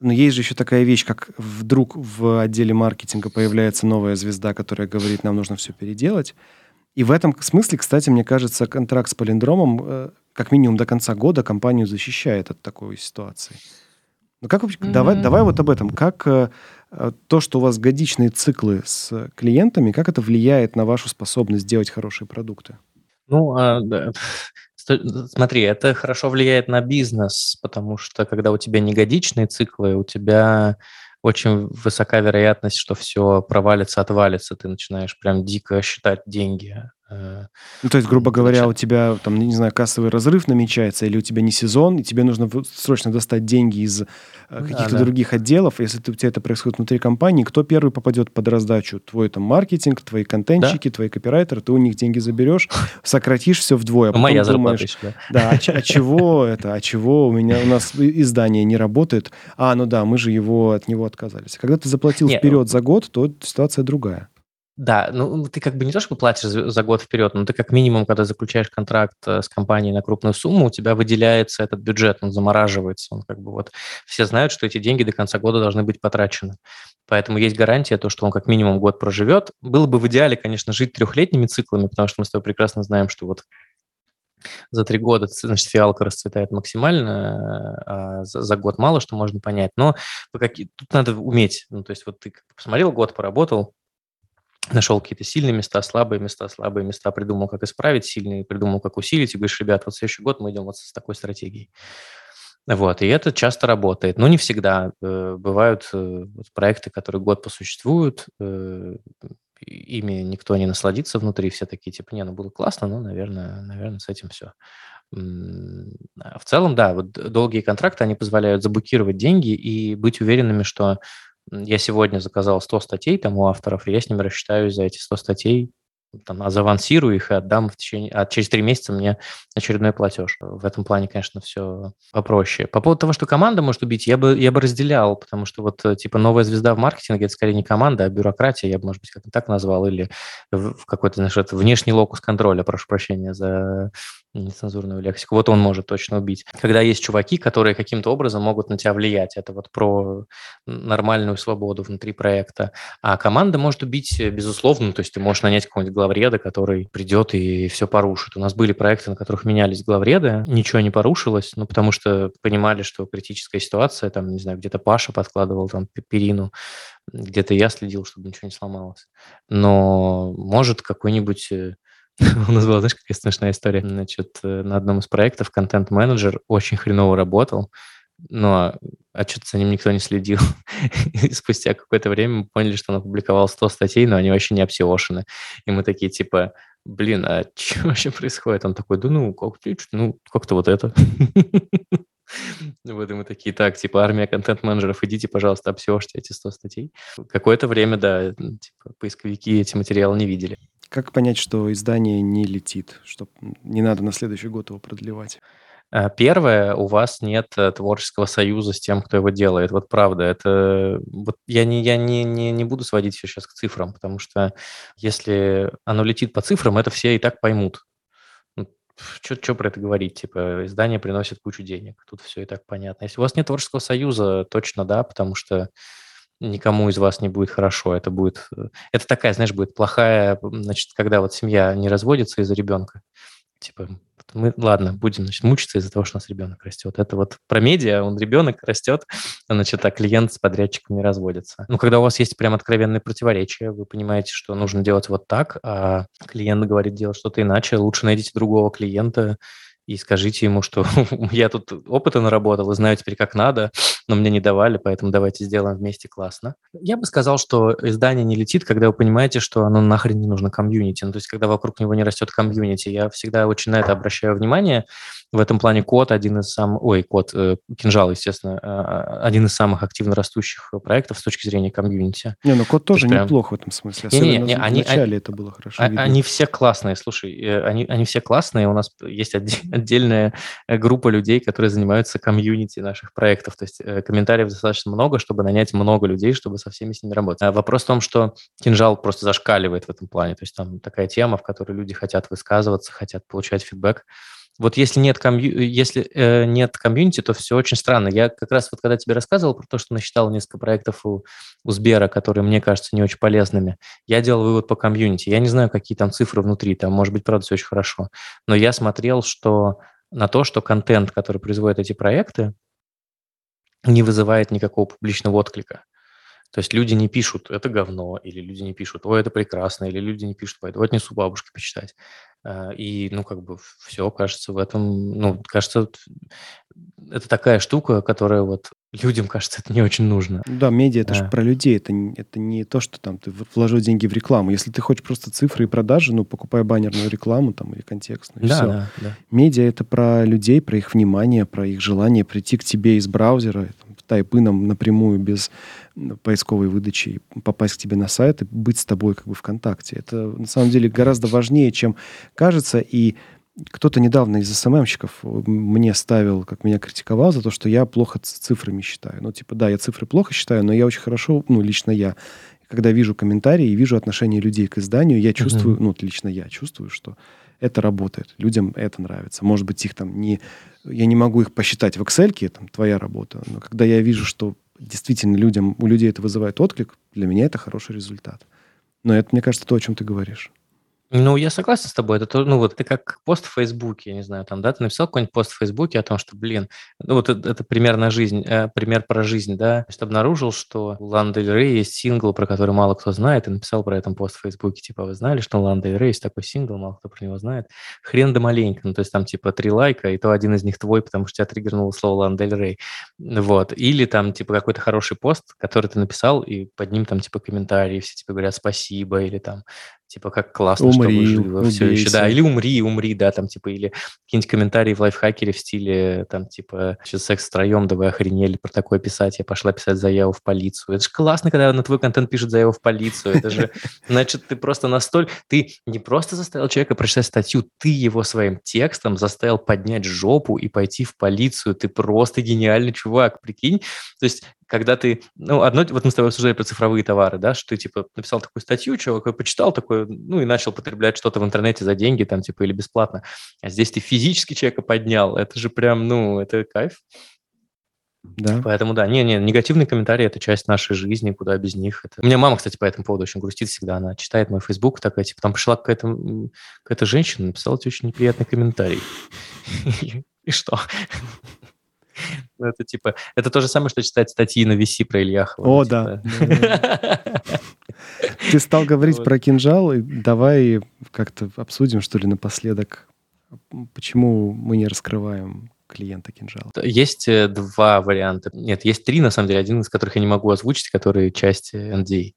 но есть же еще такая вещь, как вдруг в отделе маркетинга появляется новая звезда, которая говорит, нам нужно все переделать. И в этом смысле, кстати, мне кажется, контракт с Полиндромом э, как минимум до конца года компанию защищает от такой ситуации. Ну как mm-hmm. давай, давай вот об этом. Как э, э, то, что у вас годичные циклы с клиентами, как это влияет на вашу способность делать хорошие продукты? Ну, а, да. смотри, это хорошо влияет на бизнес, потому что когда у тебя не годичные циклы, у тебя очень высока вероятность, что все провалится, отвалится. Ты начинаешь прям дико считать деньги. Э, ну, то есть, грубо говоря, у тебя там, не знаю, кассовый разрыв намечается, или у тебя не сезон, и тебе нужно срочно достать деньги из э, каких-то да, да. других отделов. Если у тебя это происходит внутри компании, кто первый попадет под раздачу? Твой там маркетинг, твои контентчики, да. твои копирайтеры, ты у них деньги заберешь, сократишь все вдвое. А Моя думаешь, зарплата Да, а, а чего это? А чего у меня у нас издание не работает? А, ну да, мы же его от него отказались. Когда ты заплатил Нет, вперед за год, то ситуация другая. Да, ну ты как бы не то, что платишь за, за год вперед, но ты как минимум, когда заключаешь контракт э, с компанией на крупную сумму, у тебя выделяется этот бюджет, он замораживается, он как бы вот все знают, что эти деньги до конца года должны быть потрачены. Поэтому есть гарантия, то, что он как минимум год проживет. Было бы в идеале, конечно, жить трехлетними циклами, потому что мы с тобой прекрасно знаем, что вот за три года, значит, фиалка расцветает максимально, а за, за год мало что можно понять. Но тут надо уметь. Ну, то есть вот ты посмотрел, год поработал, нашел какие-то сильные места, слабые места, слабые места, придумал, как исправить сильные, придумал, как усилить, и говоришь, ребят, вот следующий год мы идем вот с такой стратегией. Вот, и это часто работает, но не всегда. Э, бывают э, проекты, которые год посуществуют, э, ими никто не насладится внутри, все такие, типа, не, ну, было классно, но, наверное, наверное, с этим все. В целом, да, вот долгие контракты, они позволяют заблокировать деньги и быть уверенными, что я сегодня заказал 100 статей там у авторов, и я с ними рассчитаюсь за эти 100 статей, там, завансирую их и отдам в течение, а через три месяца мне очередной платеж. В этом плане, конечно, все попроще. По поводу того, что команда может убить, я бы, я бы разделял, потому что вот э, типа новая звезда в маркетинге, это скорее не команда, а бюрократия, я бы, может быть, как-то так назвал, или в какой-то, знаешь, это внешний локус контроля, прошу прощения за нецензурную лексику. Вот он может точно убить. Когда есть чуваки, которые каким-то образом могут на тебя влиять, это вот про нормальную свободу внутри проекта. А команда может убить, э, безусловно, то есть ты можешь нанять какого-нибудь главреда, который придет и все порушит. У нас были проекты, на которых менялись главреды, ничего не порушилось, ну, потому что понимали, что критическая ситуация, там, не знаю, где-то Паша подкладывал там перину, где-то я следил, чтобы ничего не сломалось. Но может какой-нибудь э, У нас была, знаешь, какая смешная история. Значит, э, на одном из проектов контент-менеджер очень хреново работал, но а что-то за ним никто не следил. И спустя какое-то время мы поняли, что он опубликовал 100 статей, но они вообще не обсеошены. И мы такие, типа, блин, а что вообще происходит? Он такой, да ну, как, ну, как-то вот это. Вот и мы такие, так, типа, армия контент-менеджеров, идите, пожалуйста, обсеошьте эти 100 статей. Какое-то время, да, типа, поисковики эти материалы не видели. Как понять, что издание не летит, что не надо на следующий год его продлевать? А, первое, у вас нет э, творческого союза с тем, кто его делает. Вот правда, это вот я не я не не не буду сводить все сейчас к цифрам, потому что если оно летит по цифрам, это все и так поймут. Что ну, про это говорить? Типа, издание приносит кучу денег. Тут все и так понятно. Если у вас нет творческого союза, точно да, потому что никому из вас не будет хорошо. Это будет, э, это такая, знаешь, будет плохая, значит, когда вот семья не разводится из-за ребенка. Типа, мы, ладно, будем, значит, мучиться из-за того, что у нас ребенок растет. Это вот про медиа, он ребенок растет, значит, а клиент с подрядчиком не разводится. Ну, когда у вас есть прям откровенные противоречия, вы понимаете, что нужно делать вот так, а клиент говорит делать что-то иначе, лучше найдите другого клиента, и скажите ему, что я тут опыта наработал и знаю теперь, как надо, но мне не давали, поэтому давайте сделаем вместе классно. Я бы сказал, что издание не летит, когда вы понимаете, что оно нахрен не нужно комьюнити. Ну, то есть, когда вокруг него не растет комьюнити. Я всегда очень на это обращаю внимание. В этом плане код один из самых... Ой, код, э, кинжал, естественно, э, один из самых активно растущих проектов с точки зрения комьюнити. Не, ну код тоже прям... неплох в этом смысле. Особенно не, не, не, в они, начале они, это было хорошо а, Они все классные, слушай, э, они, они все классные. У нас есть отдельная группа людей, которые занимаются комьюнити наших проектов. То есть э, комментариев достаточно много, чтобы нанять много людей, чтобы со всеми с ними работать. А вопрос в том, что кинжал просто зашкаливает в этом плане. То есть там такая тема, в которой люди хотят высказываться, хотят получать фидбэк. Вот если нет, комью... если, э, нет комьюнити, то все очень странно. Я как раз вот когда тебе рассказывал про то, что насчитал несколько проектов у, у Сбера, которые мне кажутся не очень полезными, я делал вывод по комьюнити. Я не знаю, какие там цифры внутри, там может быть, правда, все очень хорошо. Но я смотрел, что на то, что контент, который производят эти проекты, не вызывает никакого публичного отклика. То есть люди не пишут «это говно», или люди не пишут «ой, это прекрасно», или люди не пишут «пойду отнесу бабушке почитать». Э, и, ну, как бы все, кажется, в этом, ну, кажется, это такая штука, которая вот людям, кажется, это не очень нужно. Да, медиа это да. же про людей, это, это не то, что там ты вложил деньги в рекламу. Если ты хочешь просто цифры и продажи, ну, покупай баннерную рекламу там или контекстную. Да, все. да, да. Медиа это про людей, про их внимание, про их желание прийти к тебе из браузера, тайпыном напрямую без поисковой выдачи попасть к тебе на сайт и быть с тобой как бы в контакте. Это на самом деле гораздо важнее, чем кажется. И кто-то недавно из СММщиков мне ставил, как меня критиковал за то, что я плохо цифрами считаю. Ну, типа, да, я цифры плохо считаю, но я очень хорошо, ну, лично я, когда вижу комментарии и вижу отношение людей к изданию, я чувствую, uh-huh. ну, лично я чувствую, что это работает, людям это нравится. Может быть, их там не... Я не могу их посчитать в Excel, это твоя работа, но когда я вижу, что действительно людям, у людей это вызывает отклик, для меня это хороший результат. Но это, мне кажется, то, о чем ты говоришь. Ну, я согласен с тобой. Это, то, ну, вот это как пост в Фейсбуке, я не знаю, там, да, ты написал какой-нибудь пост в Фейсбуке о том, что, блин, ну, вот это, это примерно жизнь, э, пример про жизнь, да, что обнаружил, что у Дель Рей есть сингл, про который мало кто знает, и написал про это пост в Фейсбуке, типа, вы знали, что у Дель Рей есть такой сингл, мало кто про него знает, хрен да маленько, ну, то есть там, типа, три лайка, и то один из них твой, потому что тебя триггернуло слово Лана Рей, вот, или там, типа, какой-то хороший пост, который ты написал, и под ним там, типа, комментарии, все тебе говорят спасибо, или там, типа, как классно, умри, что вы живы все еще, да, или умри, умри, да, там, типа, или какие-нибудь комментарии в лайфхакере в стиле, там, типа, сейчас секс втроем, да вы охренели про такое писать, я пошла писать заяву в полицию. Это же классно, когда на твой контент пишет заяву в полицию, это же, значит, ты просто настолько, ты не просто заставил человека прочитать статью, ты его своим текстом заставил поднять жопу и пойти в полицию, ты просто гениальный чувак, прикинь, то есть когда ты, ну, одно, вот мы с тобой обсуждали про цифровые товары, да, что ты, типа, написал такую статью, чувак почитал такое, ну, и начал потреблять что-то в интернете за деньги, там, типа, или бесплатно. А здесь ты физически человека поднял, это же прям, ну, это кайф. Да. Поэтому, да, не-не, негативные комментарии – это часть нашей жизни, куда без них. Это... У меня мама, кстати, по этому поводу очень грустит всегда. Она читает мой Facebook, такая, типа, там пришла какая-то, какая-то женщина, написала тебе очень неприятный комментарий. И что? Ну, это типа, это то же самое, что читать статьи на VC про Ильяхова. О, да. Типа. Ты стал говорить про кинжал, и давай как-то обсудим, что ли, напоследок, почему мы не раскрываем клиента кинжала. Есть э, два варианта. Нет, есть три, на самом деле. Один из которых я не могу озвучить, который часть NDA.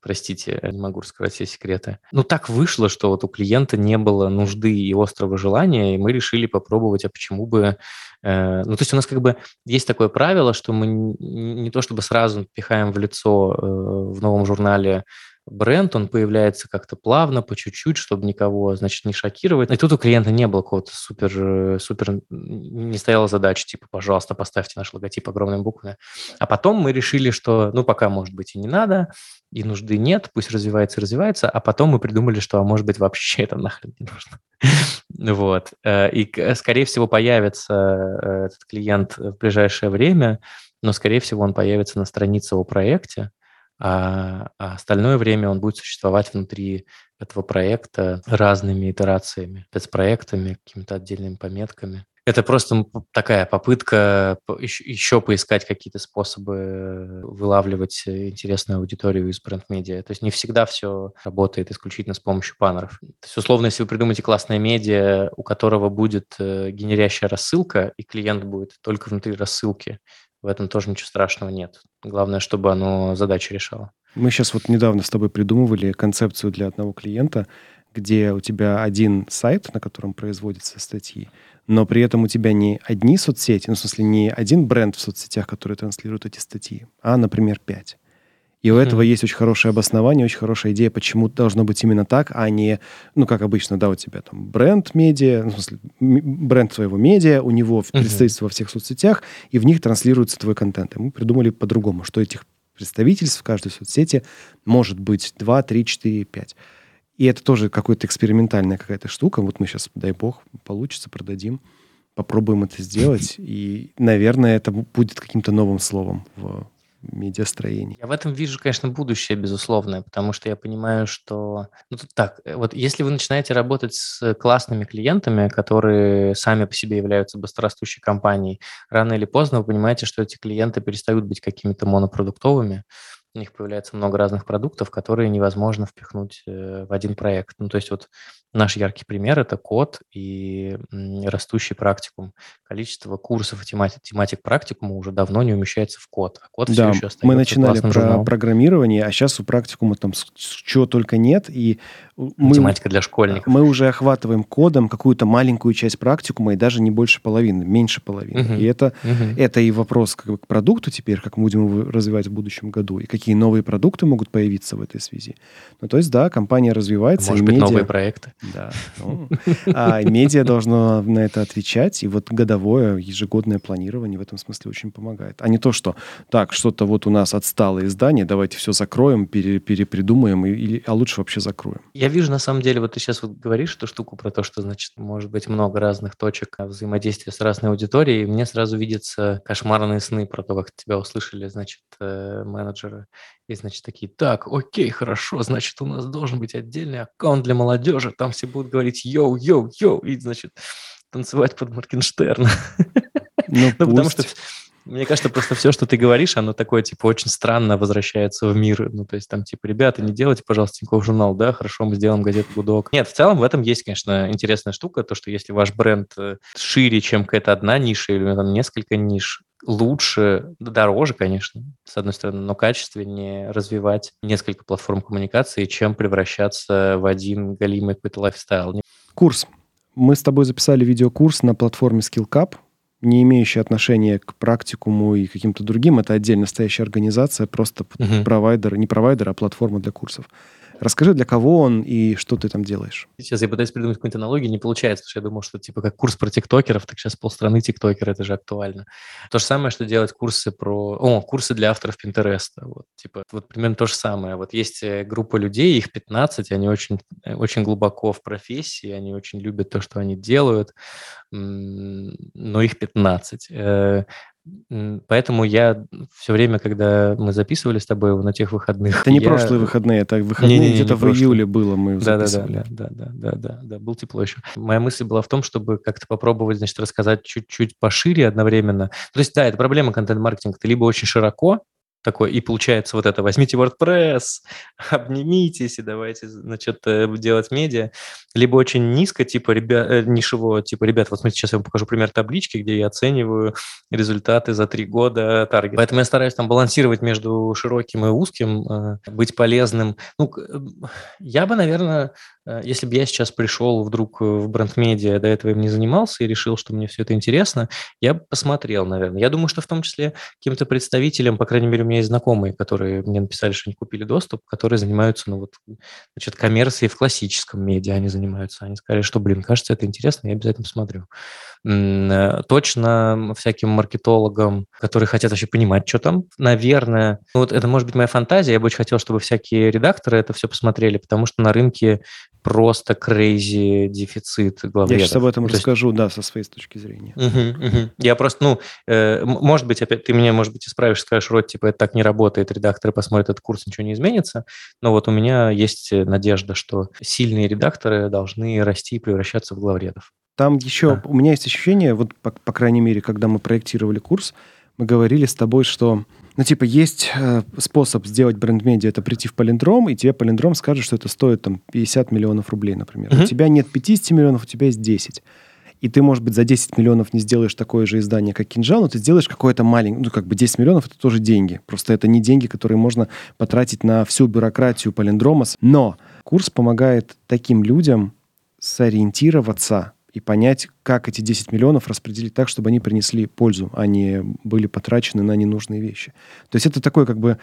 Простите, не могу раскрывать все секреты. Ну, так вышло, что вот у клиента не было нужды и острого желания, и мы решили попробовать, а почему бы... Э, ну, то есть у нас как бы есть такое правило, что мы не то чтобы сразу пихаем в лицо э, в новом журнале бренд, он появляется как-то плавно, по чуть-чуть, чтобы никого, значит, не шокировать. И тут у клиента не было какого-то супер, супер, не стояла задача, типа, пожалуйста, поставьте наш логотип огромными буквами. А потом мы решили, что, ну, пока, может быть, и не надо, и нужды нет, пусть развивается развивается, а потом мы придумали, что, а может быть, вообще это нахрен не нужно. Вот. Э, и, скорее всего, появится э, этот клиент в ближайшее время, но, скорее всего, он появится на странице о проекте, а, а остальное время он будет существовать внутри этого проекта разными итерациями, спецпроектами, какими-то отдельными пометками. Это просто такая попытка еще поискать какие-то способы вылавливать интересную аудиторию из бренд-медиа. То есть не всегда все работает исключительно с помощью баннеров. То есть, условно, если вы придумаете классное медиа, у которого будет э, генерящая рассылка, и клиент будет только внутри рассылки, в этом тоже ничего страшного нет. Главное, чтобы оно задачи решало. Мы сейчас вот недавно с тобой придумывали концепцию для одного клиента, где у тебя один сайт, на котором производятся статьи, но при этом у тебя не одни соцсети, ну, в смысле, не один бренд в соцсетях, который транслирует эти статьи, а, например, пять. И у этого есть очень хорошее обоснование, очень хорошая идея, почему должно быть именно так, а не, ну, как обычно, да, у тебя там бренд медиа, ну, в смысле, бренд своего медиа, у него представительство во всех соцсетях, и в них транслируется твой контент. И мы придумали по-другому, что этих представительств в каждой соцсети может быть 2, 3, 4, 5. И это тоже какая-то экспериментальная какая-то штука. Вот мы сейчас, дай бог, получится, продадим, попробуем это сделать. И, наверное, это будет каким-то новым словом в медиастроении. Я в этом вижу, конечно, будущее, безусловное, потому что я понимаю, что... Ну, тут так, э, вот если вы начинаете работать с классными клиентами, которые сами по себе являются быстрорастущей компанией, рано или поздно вы понимаете, что эти клиенты перестают быть какими-то монопродуктовыми, у них появляется много разных продуктов, которые невозможно впихнуть э, в один проект. Ну, то есть вот наш яркий пример – это код и растущий практикум. Количество курсов и тематик, тематик практикума уже давно не умещается в код, а код да, все еще остается мы начинали про журналом. программирование, а сейчас у практикума там чего только нет, и мы, Математика для школьников. Мы уже охватываем кодом какую-то маленькую часть практикума, и даже не больше половины, меньше половины. Угу. И это, угу. это и вопрос как бы, к продукту теперь, как мы будем его развивать в будущем году, и какие новые продукты могут появиться в этой связи. Ну, то есть, да, компания развивается. Может быть, медиа... новые проекты. Да. Ну, а медиа должно на это отвечать, и вот годовое, ежегодное планирование в этом смысле очень помогает. А не то, что так, что-то вот у нас отсталое издание, давайте все закроем, пере, перепридумаем, и, а лучше вообще закроем. Я вижу, на самом деле, вот ты сейчас вот говоришь эту штуку про то, что, значит, может быть много разных точек взаимодействия с разной аудиторией, и мне сразу видятся кошмарные сны про то, как тебя услышали, значит, э, менеджеры. И, значит, такие, так, окей, хорошо, значит, у нас должен быть отдельный аккаунт для молодежи, там все будут говорить yo, yo, yo, и, значит, танцевать под Моргенштерна. Ну, ну потому что мне кажется, просто все, что ты говоришь, оно такое, типа, очень странно возвращается в мир. Ну, то есть там, типа, ребята, не делайте, пожалуйста, Тинькофф журнал, да, хорошо, мы сделаем газету «Гудок». Нет, в целом в этом есть, конечно, интересная штука, то, что если ваш бренд э, шире, чем какая-то одна ниша или там несколько ниш, лучше, дороже, конечно, с одной стороны, но качественнее развивать несколько платформ коммуникации, чем превращаться в один галимый какой-то lifestyle. Курс. Мы с тобой записали видеокурс на платформе SkillCap не имеющие отношения к практикуму и каким-то другим, это отдельно стоящая организация, просто uh-huh. провайдер, не провайдер, а платформа для курсов. Расскажи, для кого он и что ты там делаешь. Сейчас я пытаюсь придумать какую-то аналогию, не получается, потому что я думал, что типа как курс про тиктокеров, так сейчас полстраны тиктокеры, это же актуально. То же самое, что делать курсы про... О, курсы для авторов Пинтереста. Вот, типа, вот примерно то же самое. Вот есть э, группа людей, их 15, они очень, э, очень глубоко в профессии, они очень любят то, что они делают, но их 15. Поэтому я все время, когда мы записывали с тобой на тех выходных... Это не я... прошлые выходные, это выходные не, не, не, где-то в июле было, мы записывали. Да, да, да, да, да, да, да, был тепло еще. Моя мысль была в том, чтобы как-то попробовать, значит, рассказать чуть-чуть пошире одновременно. То есть, да, это проблема контент-маркетинга. Ты либо очень широко такой, и получается вот это, возьмите WordPress, обнимитесь и давайте, значит, э, делать медиа. Либо очень низко, типа, ребят, э, типа, ребят, вот смотрите, сейчас я вам покажу пример таблички, где я оцениваю результаты за три года таргет. Поэтому я стараюсь там балансировать между широким и узким, э, быть полезным. Ну, я бы, наверное, если бы я сейчас пришел вдруг в бренд-медиа, до этого им не занимался и решил, что мне все это интересно, я бы посмотрел, наверное. Я думаю, что в том числе каким-то представителям, по крайней мере, у меня есть знакомые, которые мне написали, что они купили доступ, которые занимаются, ну вот, значит, коммерцией в классическом медиа они занимаются. Они сказали, что, блин, кажется, это интересно, я обязательно посмотрю. Э, точно всяким маркетологам, которые хотят вообще понимать, что там, наверное, ну, вот это может быть моя фантазия, я бы очень хотел, чтобы всякие редакторы это все посмотрели, потому что на рынке просто crazy дефицит главредов. Я сейчас об этом То расскажу, есть... да, со своей точки зрения. Угу, угу. Я просто, ну, э, может быть, опять ты меня, может быть, исправишь, скажешь, Рот, типа, это так не работает, редакторы посмотрят этот курс, ничего не изменится, но вот у меня есть надежда, что сильные редакторы должны расти и превращаться в главредов. Там еще, да. у меня есть ощущение, вот, по, по крайней мере, когда мы проектировали курс, мы говорили с тобой, что ну, типа, есть э, способ сделать бренд-медиа, это прийти в Полиндром, и тебе Полиндром скажет, что это стоит там 50 миллионов рублей, например. Uh-huh. У тебя нет 50 миллионов, у тебя есть 10. И ты, может быть, за 10 миллионов не сделаешь такое же издание, как Кинжал, но ты сделаешь какое-то маленькое, ну, как бы 10 миллионов — это тоже деньги. Просто это не деньги, которые можно потратить на всю бюрократию Полиндрома. Но курс помогает таким людям сориентироваться и понять, как эти 10 миллионов распределить так, чтобы они принесли пользу, а не были потрачены на ненужные вещи. То есть это такой как бы,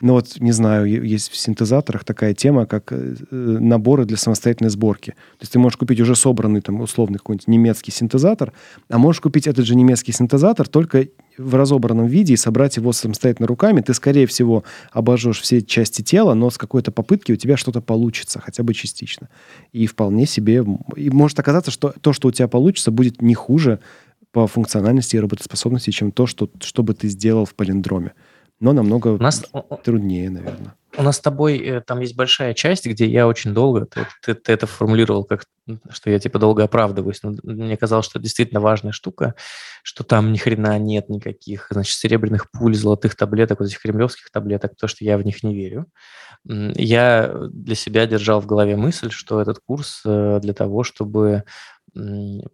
ну вот, не знаю, есть в синтезаторах такая тема, как э, наборы для самостоятельной сборки. То есть ты можешь купить уже собранный там условный какой-нибудь немецкий синтезатор, а можешь купить этот же немецкий синтезатор только в разобранном виде и собрать его самостоятельно руками. Ты, скорее всего, обожжешь все части тела, но с какой-то попытки у тебя что-то получится, хотя бы частично. И вполне себе... И может оказаться, что то, что у тебя получится, будет не хуже по функциональности и работоспособности, чем то, что, что бы ты сделал в палиндроме. Но намного у нас... труднее, наверное. У нас с тобой э, там есть большая часть, где я очень долго, ты, ты, ты это формулировал как, что я типа долго оправдываюсь, но мне казалось, что это действительно важная штука, что там ни хрена нет никаких, значит, серебряных пуль, золотых таблеток, вот этих кремлевских таблеток, то, что я в них не верю. Я для себя держал в голове мысль, что этот курс э, для того, чтобы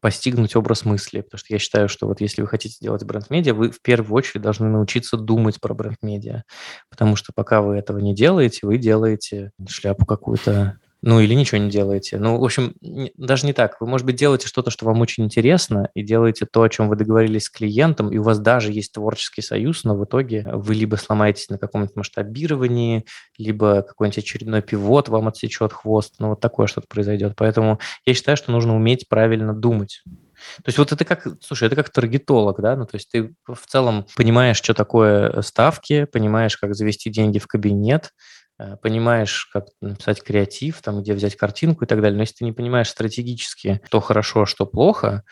постигнуть образ мысли, потому что я считаю, что вот если вы хотите делать бренд-медиа, вы в первую очередь должны научиться думать про бренд-медиа, потому что пока вы этого не делаете, вы делаете шляпу какую-то ну, или ничего не делаете. Ну, в общем, даже не так. Вы, может быть, делаете что-то, что вам очень интересно, и делаете то, о чем вы договорились с клиентом, и у вас даже есть творческий союз, но в итоге вы либо сломаетесь на каком-нибудь масштабировании, либо какой-нибудь очередной пивот вам отсечет хвост. Ну, вот такое что-то произойдет. Поэтому я считаю, что нужно уметь правильно думать. То есть вот это как, слушай, это как таргетолог, да, ну то есть ты в целом понимаешь, что такое ставки, понимаешь, как завести деньги в кабинет, понимаешь, как написать креатив, там, где взять картинку и так далее. Но если ты не понимаешь стратегически, что хорошо, что плохо,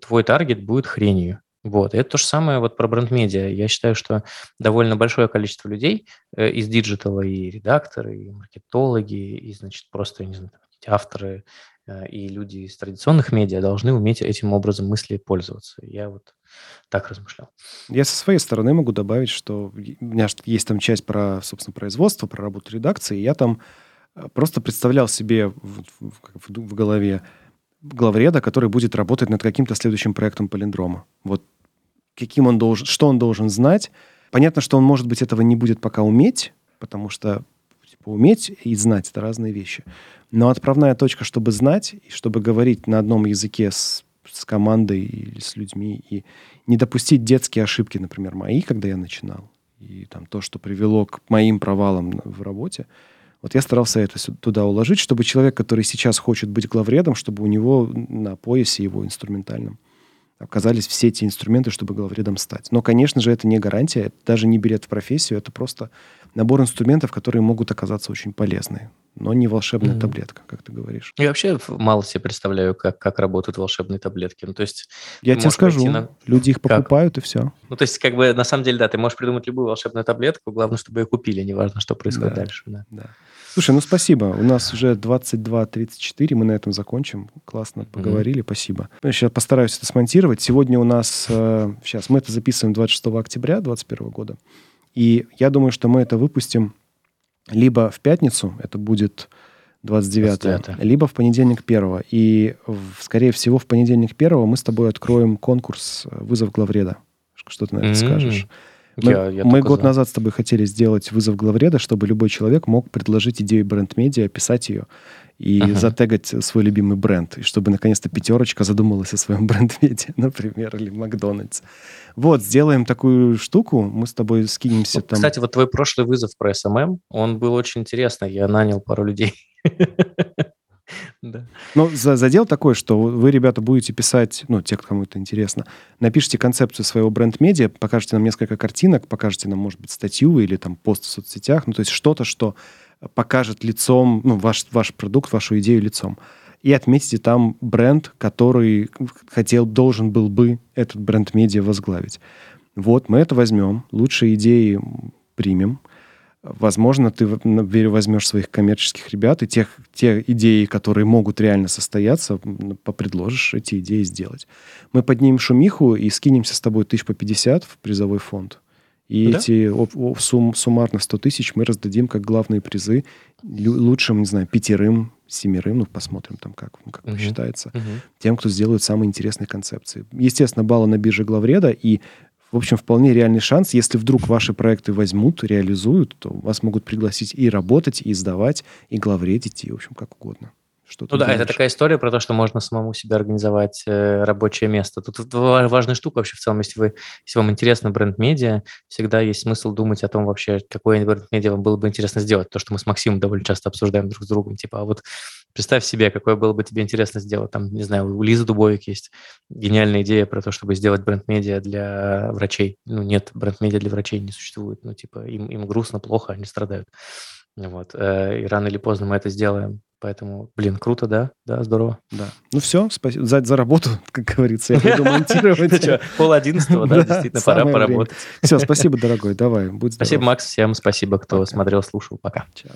твой таргет будет хренью. Вот. И это то же самое вот про бренд-медиа. Я считаю, что довольно большое количество людей э, из диджитала, и редакторы, и маркетологи, и, значит, просто, не знаю, авторы э, и люди из традиционных медиа должны уметь этим образом мысли пользоваться. Я вот так размышлял. Я со своей стороны могу добавить, что у меня есть там часть про, собственно, производство, про работу редакции. Я там э, просто представлял себе в, в, в голове главреда, который будет работать над каким-то следующим проектом полиндрома. Вот каким он должен, что он должен знать. Понятно, что он, может быть, этого не будет пока уметь, потому что уметь и знать — это разные вещи. Но отправная точка, чтобы знать и чтобы говорить на одном языке с с командой или с людьми и не допустить детские ошибки, например, мои, когда я начинал, и там то, что привело к моим провалам в работе. Вот я старался это туда уложить, чтобы человек, который сейчас хочет быть главредом, чтобы у него на поясе его инструментальном оказались все эти инструменты, чтобы главредом стать. Но, конечно же, это не гарантия, это даже не билет в профессию, это просто набор инструментов, которые могут оказаться очень полезны, но не волшебная mm-hmm. таблетка, как ты говоришь. Я вообще мало себе представляю, как, как работают волшебные таблетки. Ну, то есть Я тебе скажу, на... люди их покупают как? и все. Ну, то есть, как бы, на самом деле, да, ты можешь придумать любую волшебную таблетку, главное, чтобы ее купили, неважно, что происходит да. дальше. Да. Да. Слушай, ну спасибо. У нас уже 22.34, мы на этом закончим. Классно поговорили, mm-hmm. спасибо. Я сейчас постараюсь это смонтировать. Сегодня у нас, э, сейчас, мы это записываем 26 октября 2021 года. И я думаю, что мы это выпустим либо в пятницу, это будет 29, 29. либо в понедельник 1. И, в, скорее всего, в понедельник 1 мы с тобой откроем конкурс э, «Вызов главреда». Что ты на это mm-hmm. скажешь? Мы, я, я мы год за. назад с тобой хотели сделать вызов главреда, чтобы любой человек мог предложить идею бренд-медиа, описать ее и uh-huh. затегать свой любимый бренд, и чтобы наконец-то пятерочка задумалась о своем бренд-медиа, например, или Макдональдс. Вот, сделаем такую штуку, мы с тобой скинемся вот, там. Кстати, вот твой прошлый вызов про SMM, он был очень интересный, я нанял пару людей. Да. Но за, задел такой, что вы, ребята, будете писать, ну, те, кому это интересно, напишите концепцию своего бренд-медиа, покажете нам несколько картинок, покажете нам, может быть, статью или там пост в соцсетях, ну, то есть что-то, что покажет лицом, ну, ваш, ваш продукт, вашу идею лицом. И отметьте там бренд, который хотел, должен был бы этот бренд-медиа возглавить. Вот, мы это возьмем, лучшие идеи примем. Возможно, ты возьмешь своих коммерческих ребят и тех, те идеи, которые могут реально состояться, попредложишь эти идеи сделать. Мы поднимем шумиху и скинемся с тобой тысяч по 50 в призовой фонд. И да? эти сум, суммарно 100 тысяч мы раздадим как главные призы лучшим, не знаю, пятерым, семерым, ну, посмотрим там, как, как угу. посчитается, угу. тем, кто сделает самые интересные концепции. Естественно, баллы на бирже главреда, и, в общем, вполне реальный шанс, если вдруг ваши проекты возьмут, реализуют, то вас могут пригласить и работать, и издавать, и главредить, и, в общем, как угодно. Что ну да, думаешь? это такая история про то, что можно самому себе организовать э, рабочее место. Тут, тут важная штука вообще в целом, если, вы, если вам интересно бренд-медиа, всегда есть смысл думать о том вообще, какое бренд-медиа вам было бы интересно сделать. То, что мы с Максимом довольно часто обсуждаем друг с другом. Типа, а вот представь себе, какое было бы тебе интересно сделать. Там, не знаю, у Лизы Дубовик есть гениальная идея про то, чтобы сделать бренд-медиа для врачей. Ну, нет, бренд-медиа для врачей не существует. Ну, типа, им, им грустно, плохо, они страдают. Вот. Э, и рано или поздно мы это сделаем. Поэтому, блин, круто, да? Да, здорово. Да. Ну все, спасибо за, за работу, как говорится. Я пойду монтировать. Пол одиннадцатого, да, действительно, пора поработать. Все, спасибо, дорогой, давай. Спасибо, Макс, всем спасибо, кто смотрел, слушал. Пока. Чао.